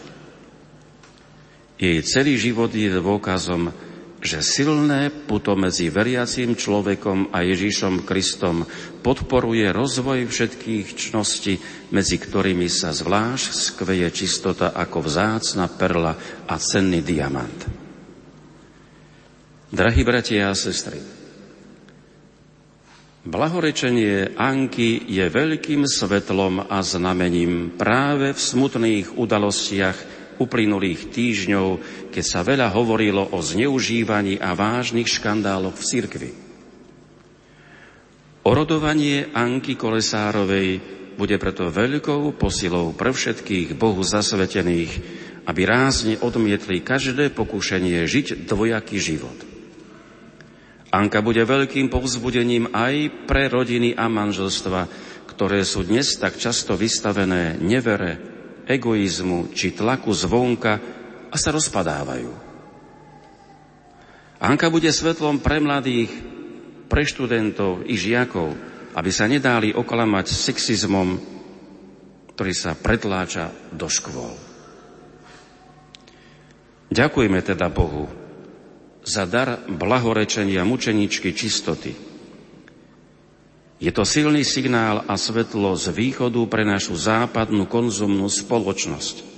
Jej celý život je dôkazom že silné puto medzi veriacím človekom a Ježišom Kristom podporuje rozvoj všetkých čností, medzi ktorými sa zvlášť skveje čistota ako vzácna perla a cenný diamant. Drahí bratia a sestry, blahorečenie Anky je veľkým svetlom a znamením práve v smutných udalostiach, uplynulých týždňov, keď sa veľa hovorilo o zneužívaní a vážnych škandáloch v cirkvi. Orodovanie Anky Kolesárovej bude preto veľkou posilou pre všetkých Bohu zasvetených, aby rázne odmietli každé pokušenie žiť dvojaký život. Anka bude veľkým povzbudením aj pre rodiny a manželstva, ktoré sú dnes tak často vystavené nevere, egoizmu či tlaku zvonka a sa rozpadávajú. Anka bude svetlom pre mladých, pre študentov i žiakov, aby sa nedáli oklamať sexizmom, ktorý sa pretláča do škôl. Ďakujme teda Bohu za dar blahorečenia mučeničky čistoty, je to silný signál a svetlo z východu pre našu západnú konzumnú spoločnosť.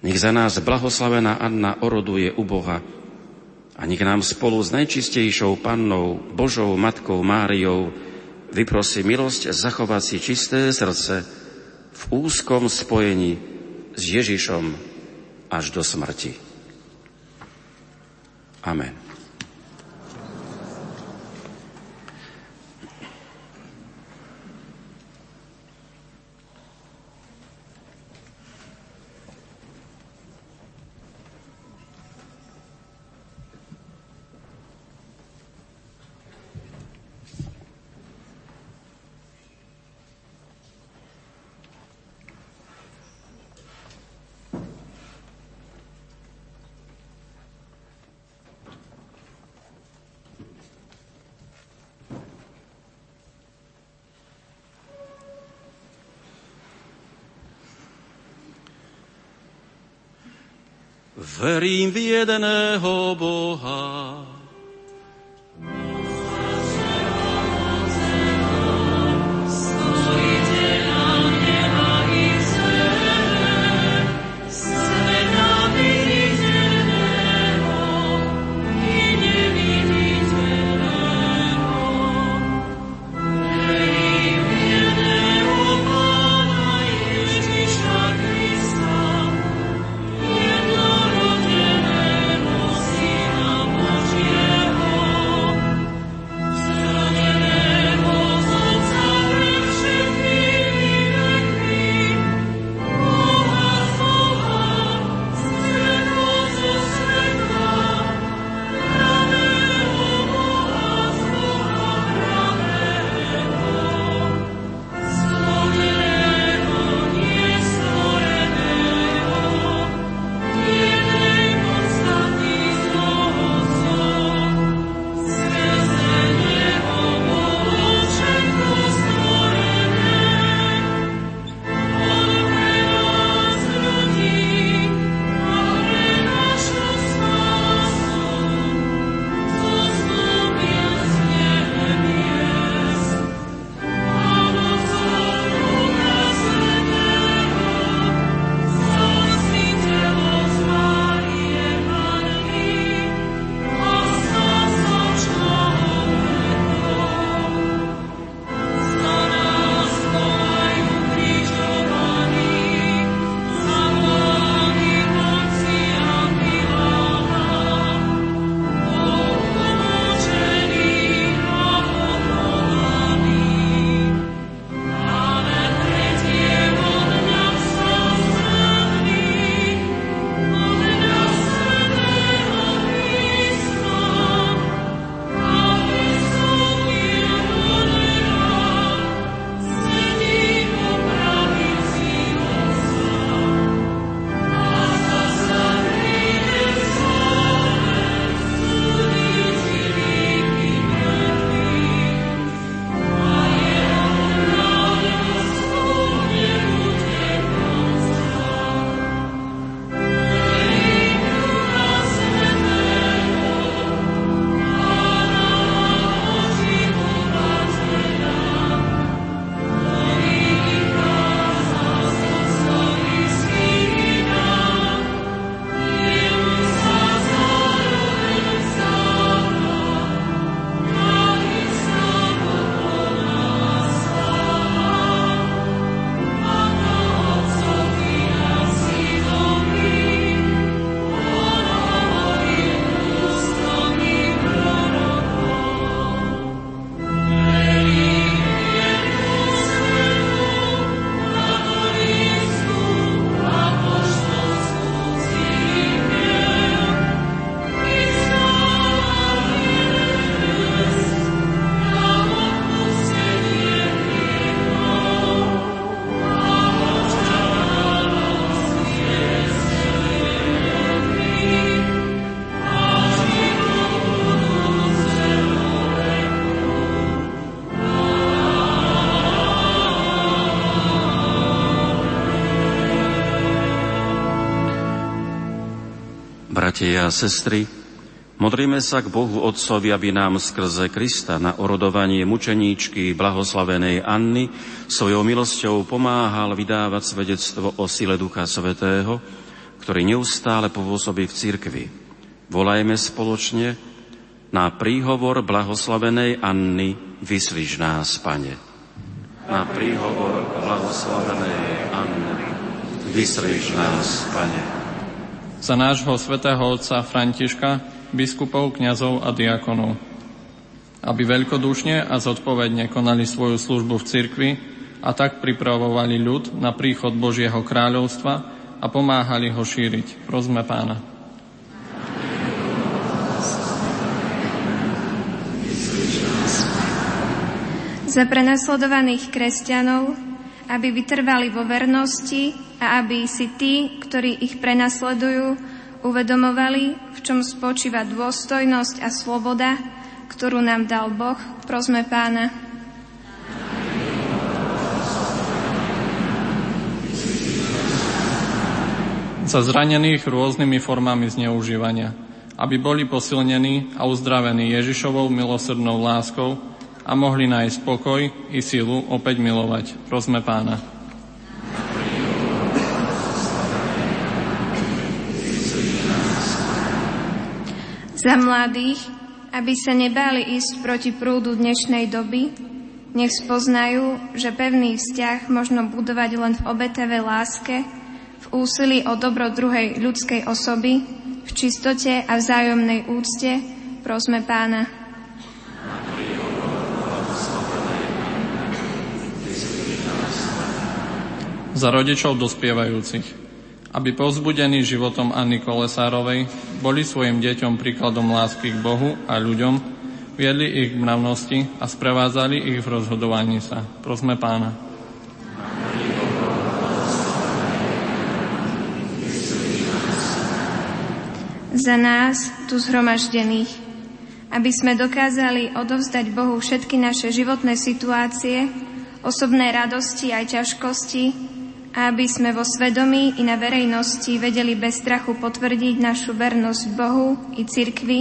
Nech za nás blahoslavená Anna oroduje u Boha a nech nám spolu s najčistejšou pannou, Božou Matkou Máriou, vyprosí milosť zachovať si čisté srdce v úzkom spojení s Ježišom až do smrti. Amen.
Verím v jedného Boha,
Bratia a sestry, modlíme sa k Bohu Otcovi, aby nám skrze Krista na orodovanie mučeníčky blahoslavenej Anny svojou milosťou pomáhal vydávať svedectvo o sile Ducha Svetého, ktorý neustále pôsobí v cirkvi. Volajme spoločne na príhovor blahoslavenej Anny, vyslíš nás, Pane. Na príhovor blahoslavenej Anny, vyslíš nás, Pane
za nášho svätého otca Františka, biskupov, kňazov a diakonov, aby veľkodušne a zodpovedne konali svoju službu v cirkvi a tak pripravovali ľud na príchod Božieho kráľovstva a pomáhali ho šíriť. Prosme pána.
Za prenasledovaných kresťanov, aby vytrvali vo vernosti a aby si tí, ktorí ich prenasledujú, uvedomovali, v čom spočíva dôstojnosť a sloboda, ktorú nám dal Boh. Prosme pána.
Za zranených rôznymi formami zneužívania, aby boli posilnení a uzdravení Ježišovou milosrdnou láskou, a mohli nájsť pokoj i silu opäť milovať. Prosme pána.
Za mladých, aby sa nebáli ísť proti prúdu dnešnej doby, nech spoznajú, že pevný vzťah možno budovať len v obetavej láske, v úsilí o dobro druhej ľudskej osoby, v čistote a vzájomnej úcte, prosme pána.
za rodičov dospievajúcich, aby povzbudení životom Anny Kolesárovej boli svojim deťom príkladom lásky k Bohu a ľuďom, viedli ich k mravnosti a sprevádzali ich v rozhodovaní sa. Prosme pána.
Za nás, tu zhromaždených, aby sme dokázali odovzdať Bohu všetky naše životné situácie, osobné radosti aj ťažkosti, aby sme vo svedomí i na verejnosti vedeli bez strachu potvrdiť našu vernosť Bohu i cirkvi,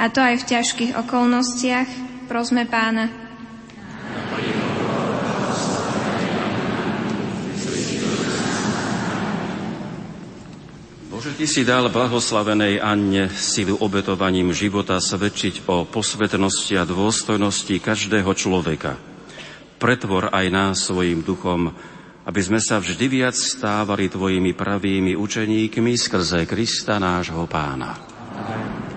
a to aj v ťažkých okolnostiach, prosme pána.
Bože, Ty si dal blahoslavenej Anne silu obetovaním života svedčiť o posvetnosti a dôstojnosti každého človeka. Pretvor aj nás svojim duchom, aby sme sa vždy viac stávali Tvojimi pravými učeníkmi skrze Krista nášho Pána. Amen.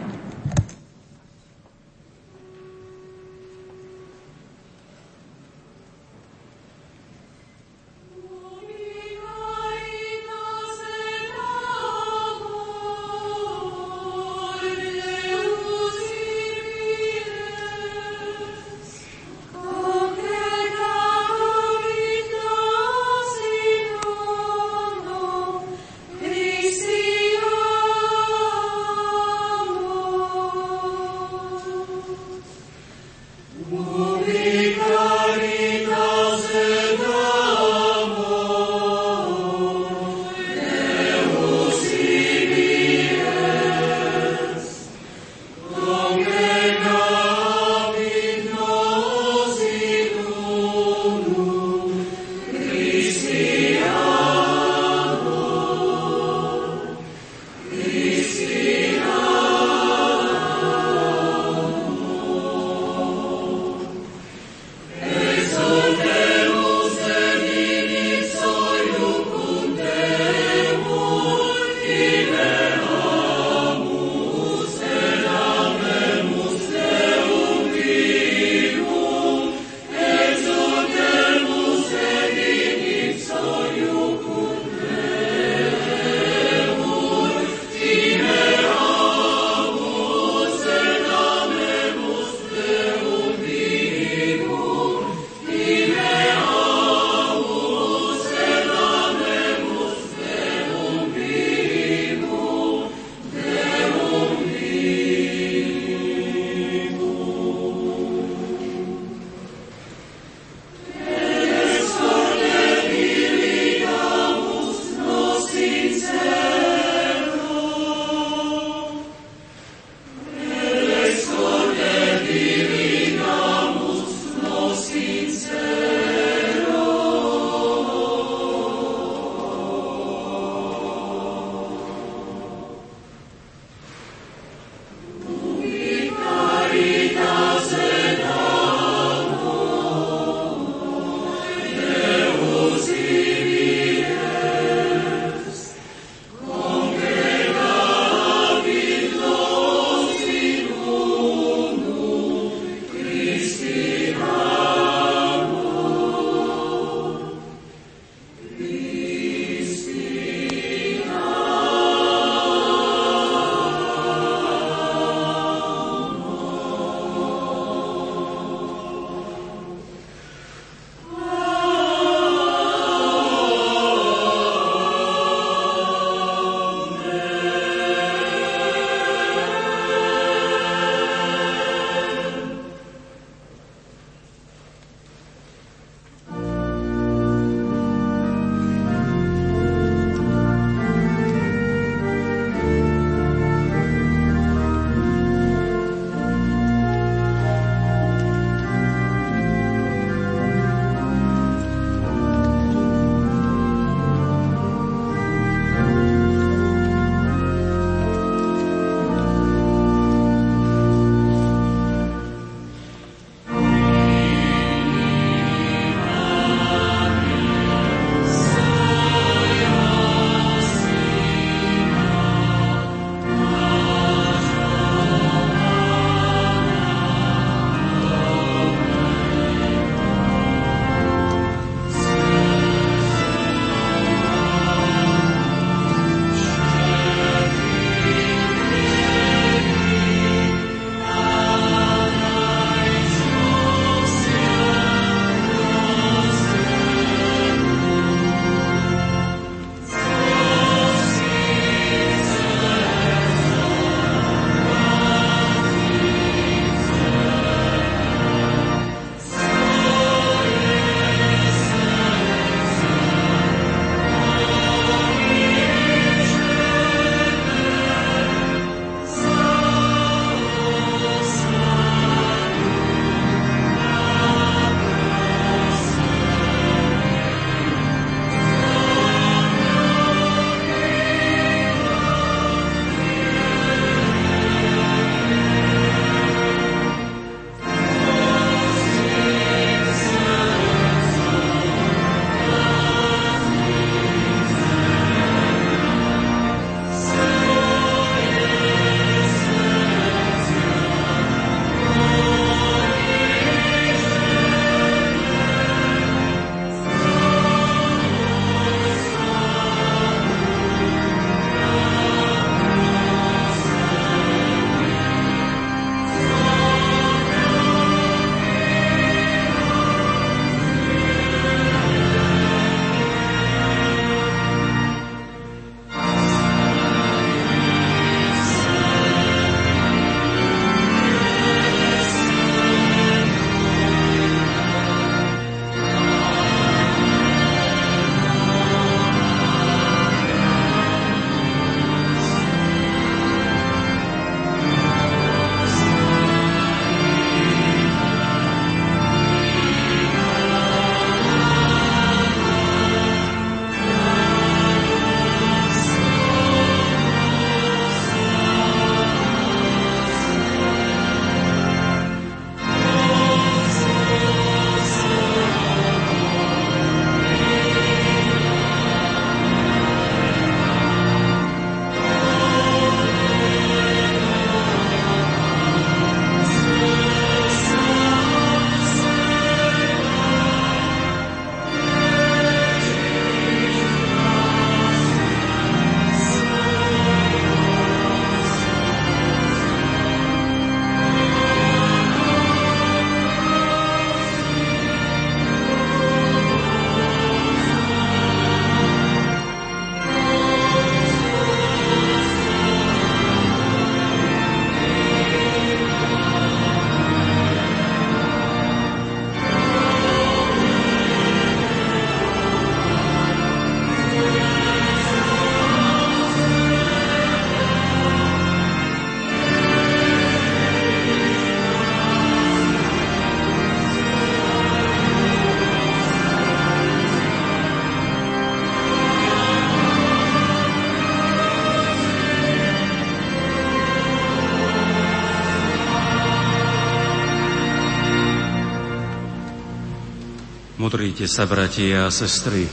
Modrite sa, bratia a sestry,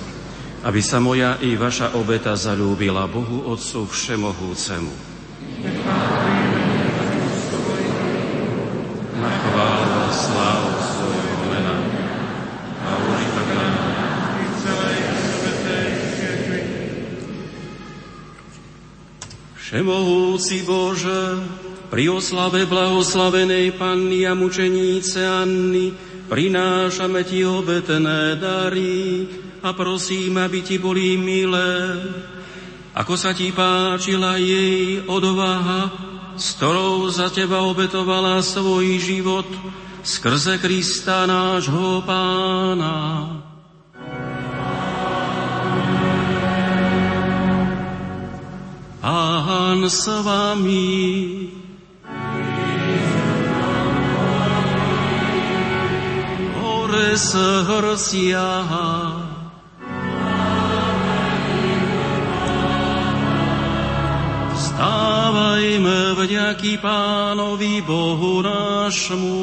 aby sa moja i vaša obeta zalúbila Bohu Otcu Všemohúcemu. Na chválu a slávu svojho mena a užitok Všemohúci Bože, pri oslave blahoslavenej Panny a mučeníce Anny prinášame Ti obetné dary a prosím, aby Ti boli milé. Ako sa Ti páčila jej odvaha, s ktorou za Teba obetovala svoj život skrze Krista nášho Pána. Pán s vami. Srdcia. Stávajme vďaky Pánovi Bohu nášmu.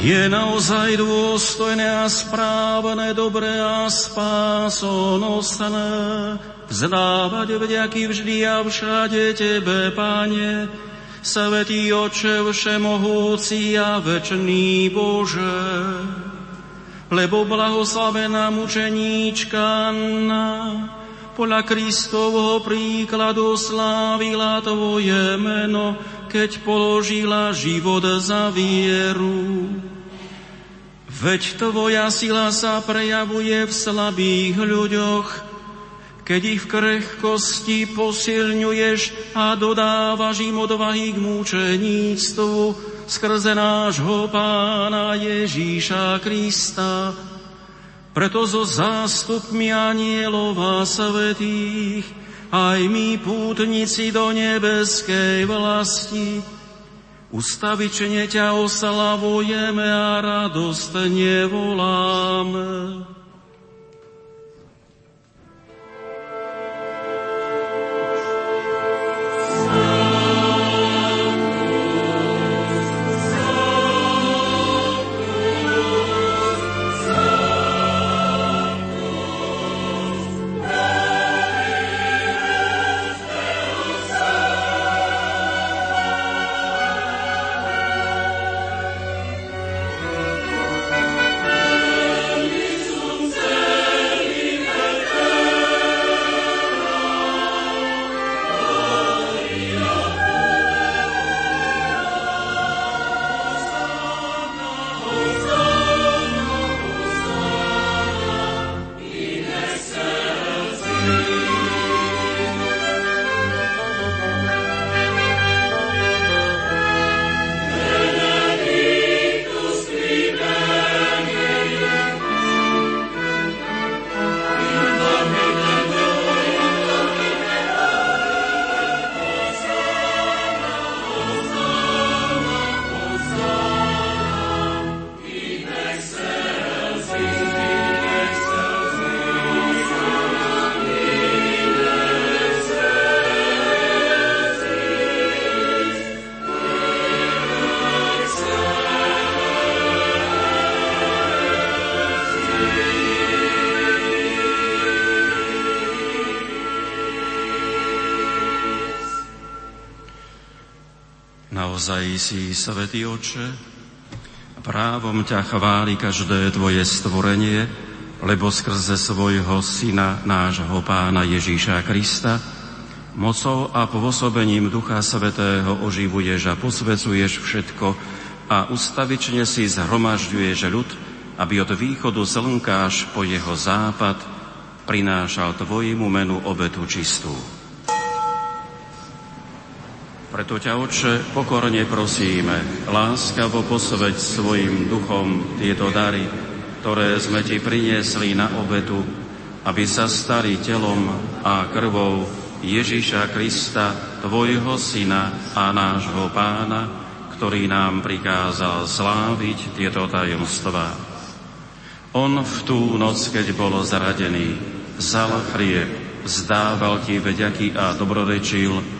Je naozaj dôstojné a správne, dobré a spásonosné vzdávať vďaky vždy a všade Tebe, Pane, Svetý Oče Všemohúci a Večný Bože. Lebo blahoslavená mučeníčka Anna podľa Kristovho príkladu slávila Tvoje meno, keď položila život za vieru. Veď Tvoja sila sa prejavuje v slabých ľuďoch, keď ich v krehkosti posilňuješ a dodávaš im odvahy k múčeníctvu skrze nášho Pána Ježíša Krista. Preto so zástupmi anielov a svetých aj my pútnici do nebeskej vlasti Ustavične ťa oslavujeme a radostne voláme. Naozaj si, Svetý Oče, právom ťa chváli každé Tvoje stvorenie, lebo skrze svojho Syna, nášho Pána Ježíša Krista, mocou a pôsobením Ducha Svetého oživuješ a posvecuješ všetko a ustavične si zhromažďuješ ľud, aby od východu slnka až po jeho západ prinášal Tvojmu menu obetu čistú. Preto ťa, Oče, pokorne prosíme, láskavo posveď svojim duchom tieto dary, ktoré sme Ti priniesli na obetu, aby sa stali telom a krvou Ježíša Krista, Tvojho Syna a nášho Pána, ktorý nám prikázal sláviť tieto tajomstvá. On v tú noc, keď bol zradený, vzal chlieb, vzdával Ti vďaky a dobrorečil,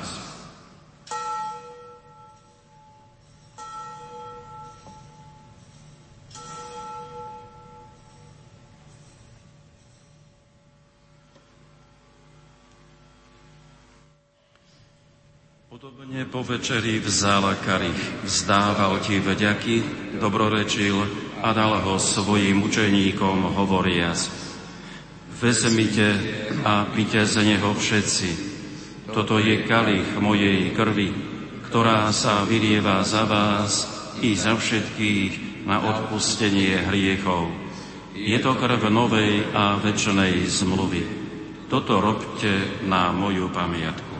Po večeri vzal karich, vzdával ti vďaky, dobrorečil a dal ho svojim učeníkom hovoriac. Vezmite a pite z neho všetci. Toto je kalich mojej krvi, ktorá sa vylieva za vás i za všetkých na odpustenie hriechov. Je to krv novej a väčšnej zmluvy. Toto robte na moju pamiatku.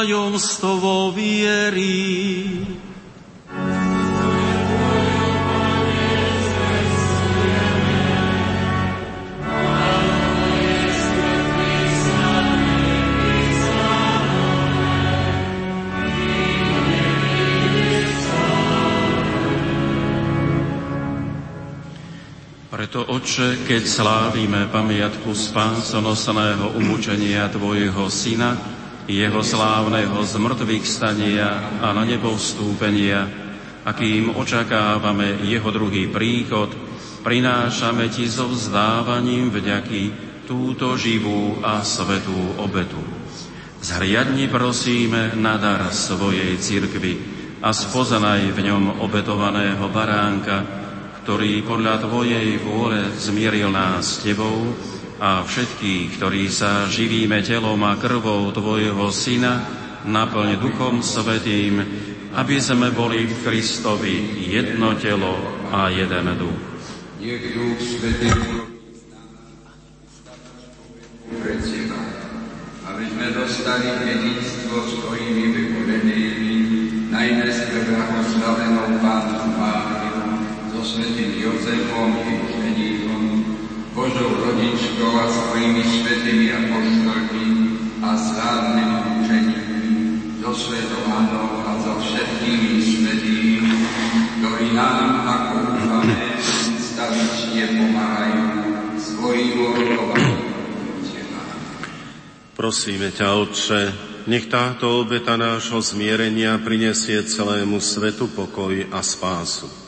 Tajomstvo viery.
Preto, Oče, keď slávime pamiatku spásonosného umúčenia Tvojho Syna, jeho slávneho zmrtvých stania a na nebo vstúpenia, akým očakávame jeho druhý príchod, prinášame ti so vzdávaním vďaky túto živú a svetú obetu. Zhriadni prosíme na dar svojej cirkvy a spoznaj v ňom obetovaného baránka, ktorý podľa Tvojej vôle zmieril nás s Tebou a všetkých, ktorí sa živíme telom a krvou Tvojho Syna, naplň Duchom Svetým, aby sme boli v Kristovi jedno telo a jeden duch.
Aby sme dostali dedictvo svojimi vykorenými, najmä s blahoslavenou Pánu Máriu, so svetým Jozefom i Božou rodičkou a svojimi svetými apoštolmi a slávnymi učeníkmi, so svetou Anou a so všetkými svetými, ktorí nám, ako dúfame, stavične pomáhajú svojim orlovaním.
Prosíme ťa, Otče, nech táto obeta nášho zmierenia prinesie celému svetu pokoj a spásu.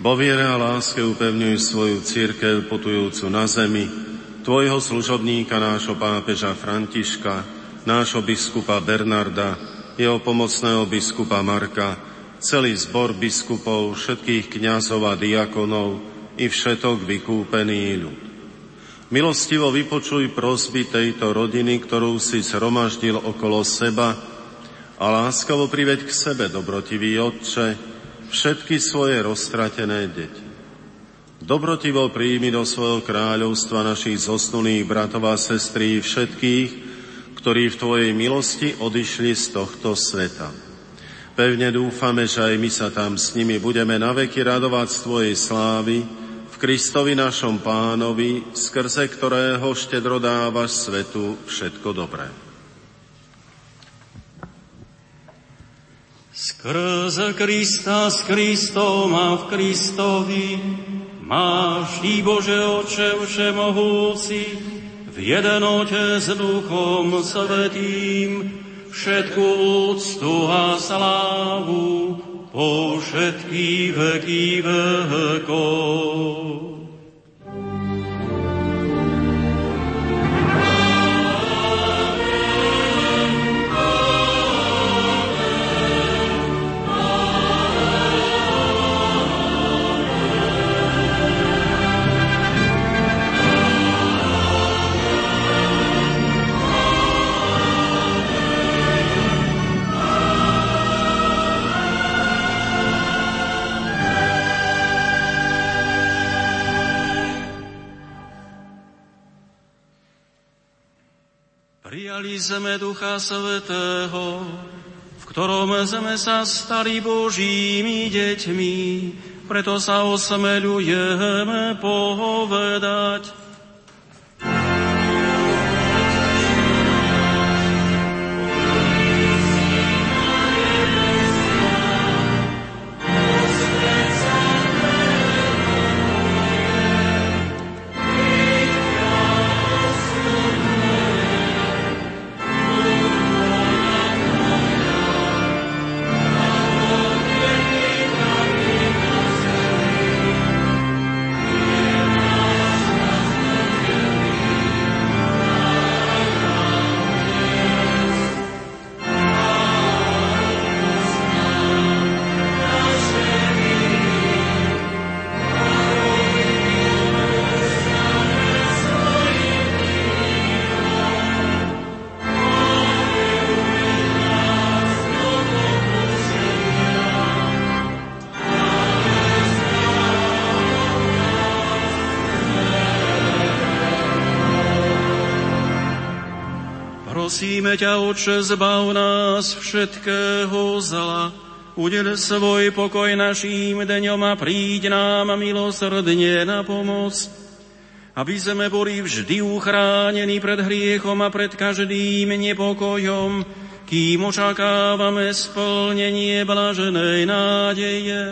Vo viere a láske upevňuj svoju církev putujúcu na zemi, tvojho služobníka, nášho pápeža Františka, nášho biskupa Bernarda, jeho pomocného biskupa Marka, celý zbor biskupov, všetkých kňazov a diakonov i všetok vykúpený ľud. Milostivo vypočuj prosby tejto rodiny, ktorú si zhromaždil okolo seba a láskavo priveď k sebe, dobrotivý Otče, všetky svoje roztratené deti. Dobrotivo príjmi do svojho kráľovstva našich zosnulých bratov a sestrí všetkých, ktorí v Tvojej milosti odišli z tohto sveta. Pevne dúfame, že aj my sa tam s nimi budeme naveky radovať z Tvojej slávy, v Kristovi našom pánovi, skrze ktorého štedro dávaš svetu všetko dobré.
Skrze Krista s Kristom a v Kristovi máš Ty, Bože Oče Všemohúci, v jeden Otec Duchom Svetým, všetku úctu a slávu po všetky veky vekov.
Sme Ducha Svetého,
v
ktorom sme sa stali Božími deťmi, preto sa osmeľujeme povedať. Oče, zbav nás všetkého zla. Udel svoj pokoj našim deňom a príď nám milosrdne na pomoc, aby sme boli vždy uchránení pred hriechom a pred každým nepokojom, kým očakávame splnenie blaženej nádeje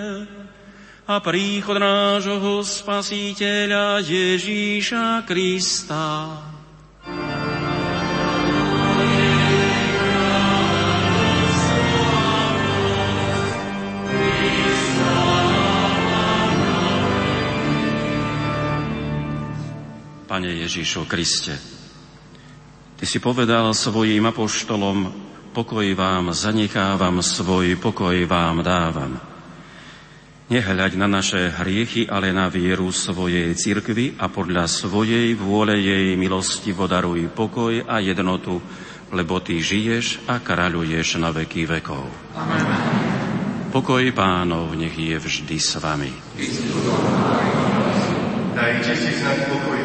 a príchod nášho Spasiteľa Ježíša Krista.
Pane Ježišu Kriste. Ty si povedal svojim apoštolom, pokoj vám zanechávam, svoj pokoj vám dávam. Nehľaď na naše hriechy, ale na vieru svojej cirkvi a podľa svojej vôle jej milosti vodaruj pokoj a jednotu, lebo Ty žiješ a kráľuješ na veky vekov. Amen. Pokoj pánov nech je vždy s vami.
Dajte si znať pokoja.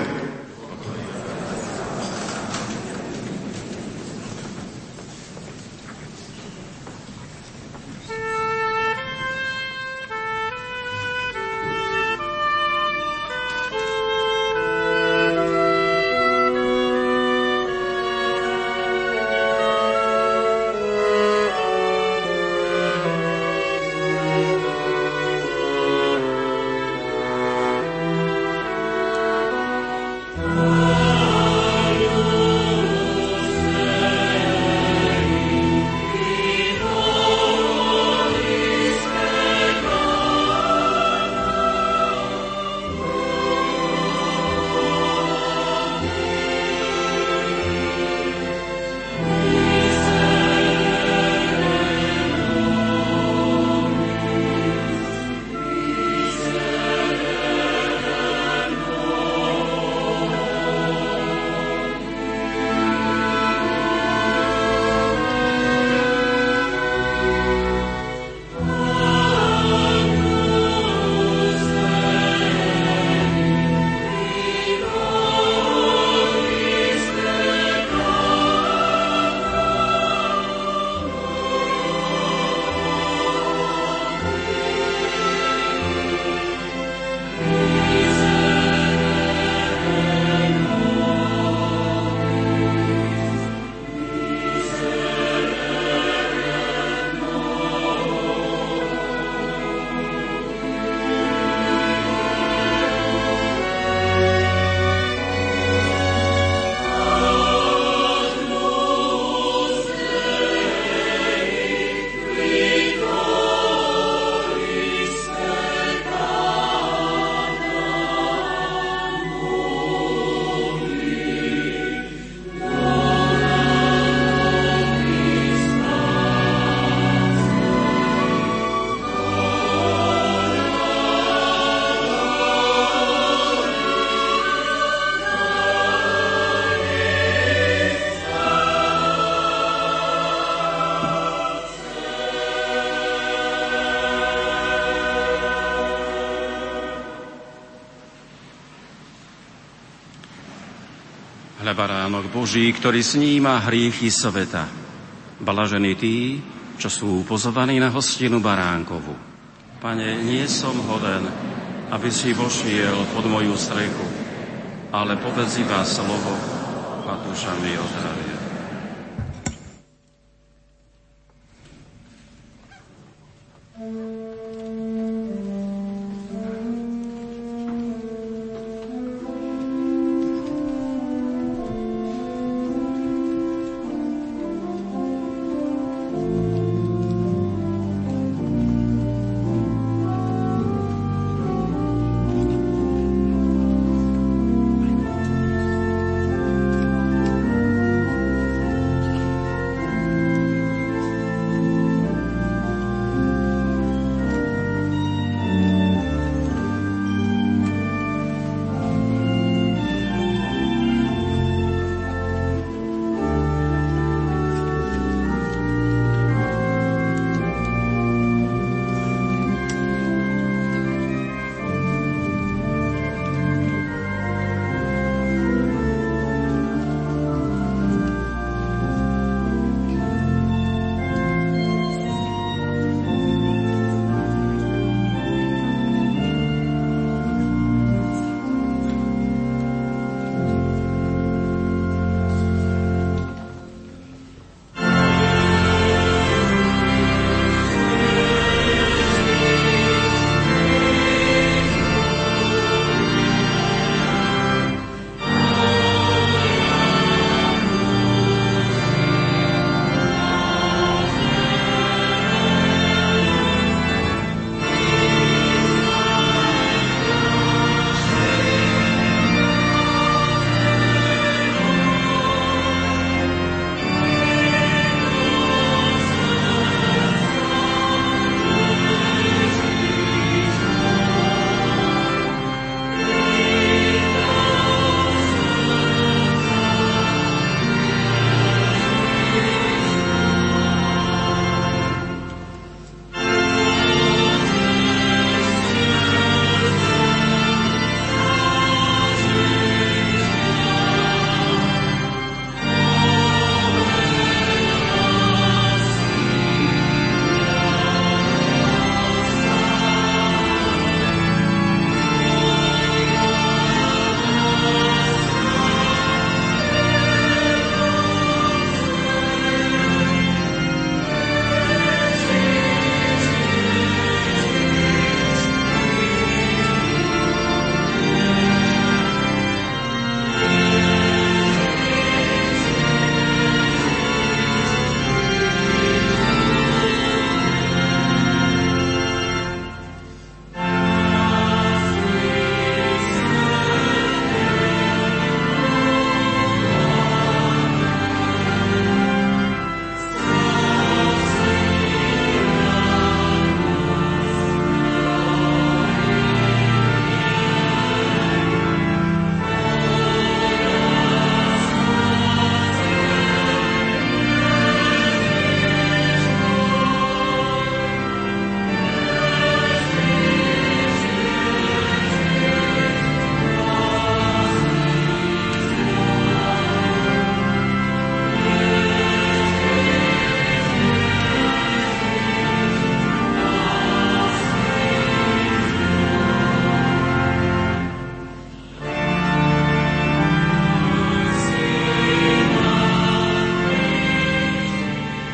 Baránok Boží, ktorý sníma hriechy sveta. Blažení tí,
čo sú pozovaní na hostinu Baránkovu. Pane, nie som hoden, aby si vošiel pod moju strechu, ale povedz iba slovo a duša mi ozdravie.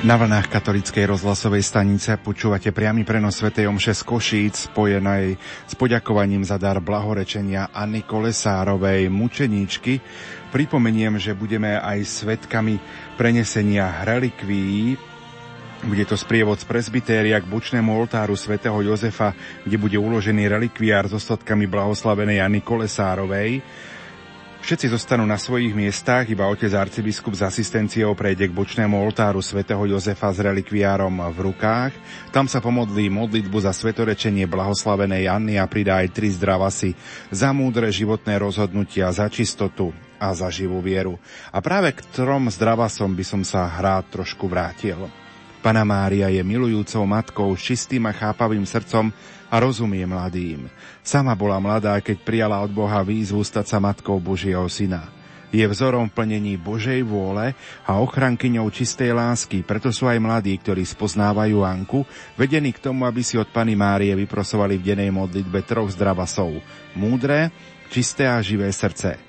Na vlnách katolickej rozhlasovej stanice počúvate priamy prenos Sv. Omše z Košíc spojenej s poďakovaním za dar blahorečenia Anny Kolesárovej mučeníčky. Pripomeniem, že budeme aj svetkami prenesenia relikví bude to sprievod z presbytéria k bočnému oltáru svätého Jozefa, kde bude uložený relikviár s ostatkami blahoslavenej Anny Kolesárovej. Všetci zostanú na svojich miestach, iba otec arcibiskup s asistenciou prejde k bočnému oltáru svätého Jozefa s relikviárom v rukách. Tam sa pomodlí modlitbu za svetorečenie blahoslavenej Anny a pridá aj tri zdravasy za múdre životné rozhodnutia, za čistotu a za živú vieru. A práve k trom zdravasom by som sa rád trošku vrátil. Pana Mária je milujúcou matkou s čistým a chápavým srdcom, a rozumie mladým. Sama bola mladá, keď prijala od Boha výzvu stať sa matkou Božieho syna. Je vzorom v plnení Božej vôle a ochrankyňou čistej lásky, preto sú aj mladí, ktorí spoznávajú Anku, vedení k tomu, aby si od Pany Márie vyprosovali v denej modlitbe troch zdravasov. Múdre, čisté a živé srdce.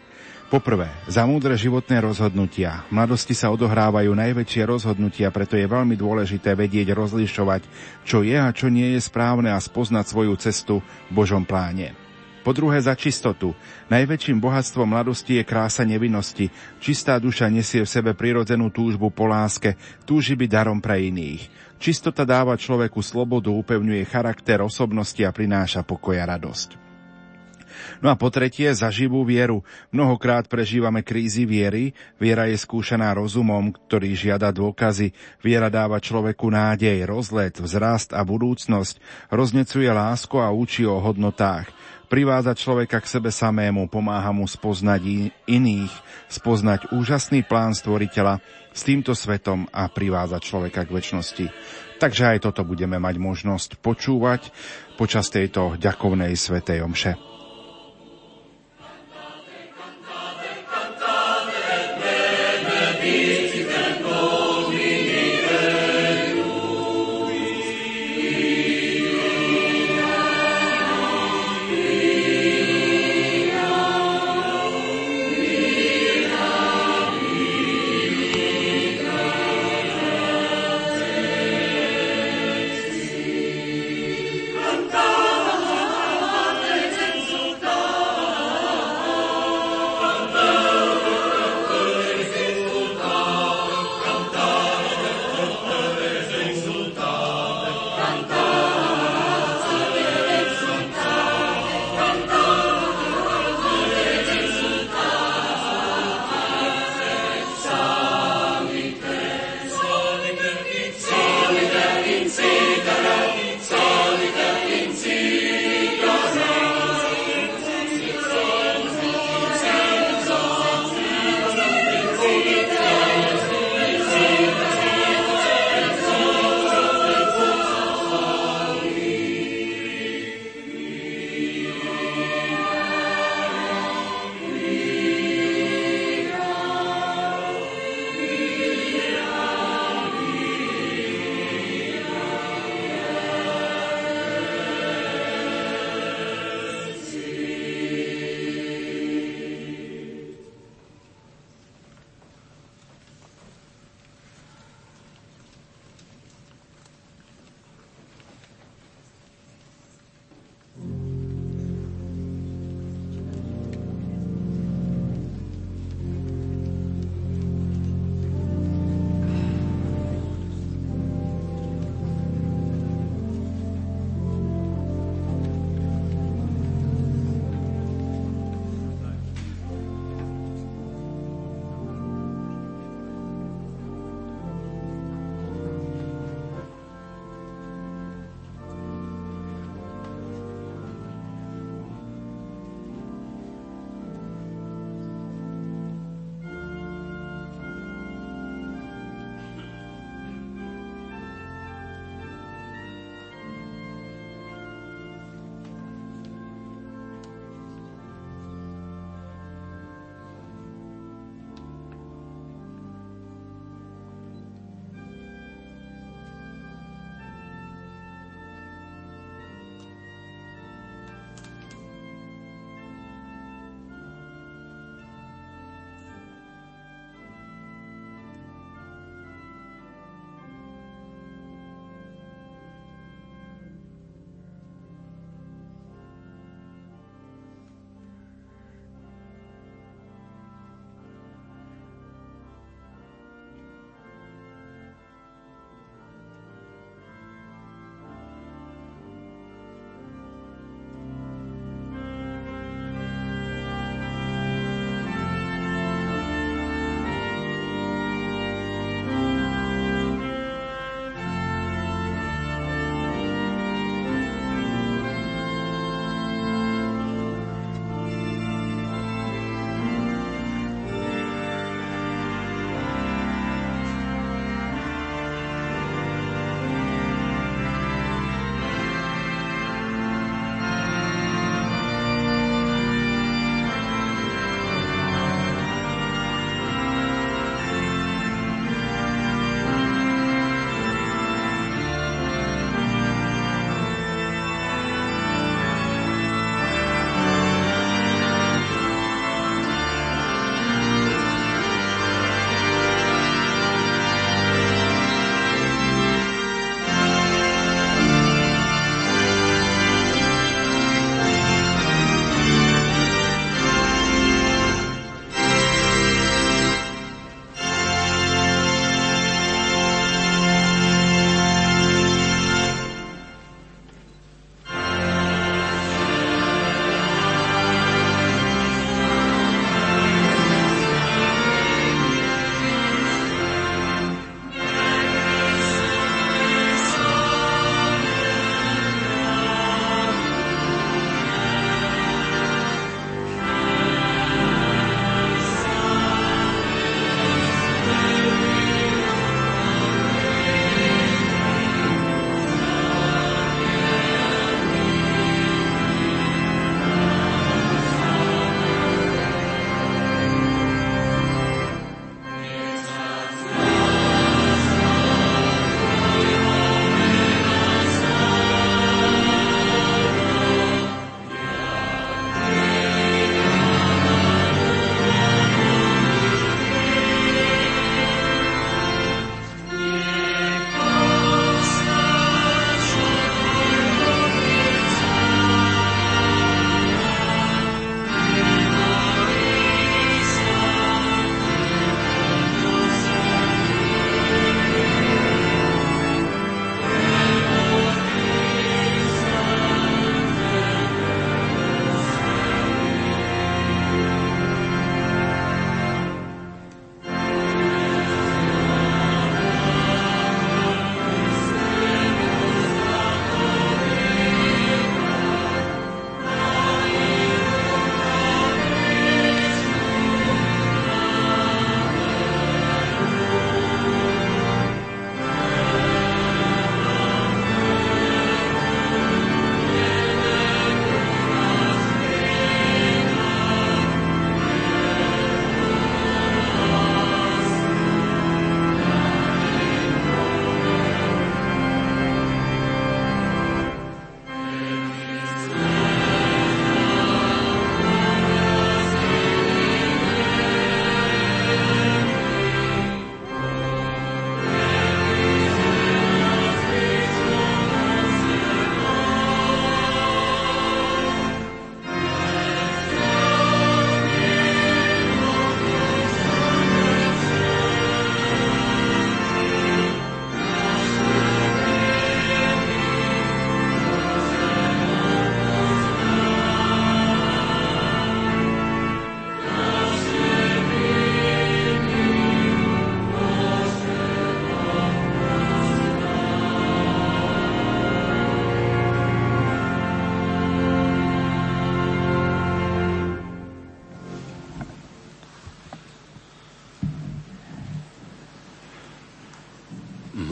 Poprvé, za múdre životné rozhodnutia. V mladosti sa odohrávajú najväčšie rozhodnutia, preto je veľmi dôležité vedieť rozlišovať, čo je a čo nie je správne a spoznať svoju cestu v Božom pláne. Po druhé za čistotu. Najväčším bohatstvom mladosti je krása nevinnosti. Čistá duša nesie v sebe prirodzenú túžbu po láske, túži byť darom pre iných. Čistota dáva človeku slobodu, upevňuje charakter osobnosti a prináša pokoj a radosť. No a po tretie, za živú vieru. Mnohokrát prežívame krízy viery. Viera je skúšaná rozumom, ktorý žiada dôkazy. Viera dáva človeku nádej, rozlet, vzrast a budúcnosť. Roznecuje lásku a učí o hodnotách privádza človeka k sebe samému, pomáha mu spoznať iných, spoznať úžasný plán stvoriteľa s týmto svetom a privádza človeka k väčšnosti. Takže aj toto budeme mať možnosť počúvať počas tejto ďakovnej svetej omše.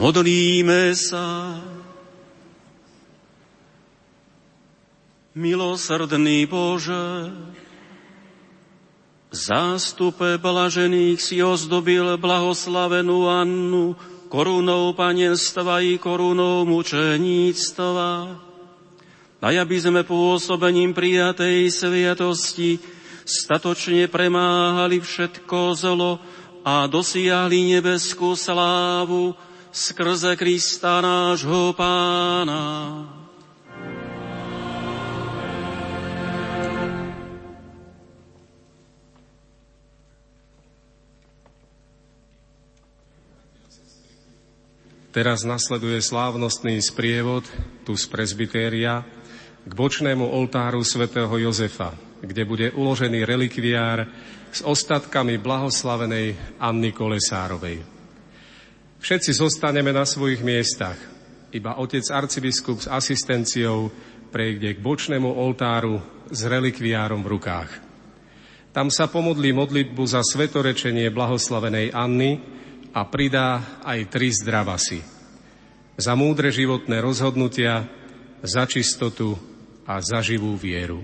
Modlíme sa. Milosrdný Bože, zástupe blažených si ozdobil blahoslavenú Annu korunou panenstva i korunou mučeníctva. Daj, aby sme pôsobením prijatej sviatosti statočne premáhali všetko zlo a dosiahli nebeskú slávu skrze Krista nášho Pána.
Teraz nasleduje slávnostný sprievod tu z presbytéria k bočnému oltáru svätého Jozefa, kde bude uložený relikviár s ostatkami blahoslavenej Anny Kolesárovej. Všetci zostaneme na svojich miestach. Iba otec arcibiskup s asistenciou prejde k bočnému oltáru s relikviárom v rukách. Tam sa pomodlí modlitbu za svetorečenie blahoslavenej Anny, a pridá aj tri zdravasy. Za múdre životné rozhodnutia, za čistotu a za živú vieru.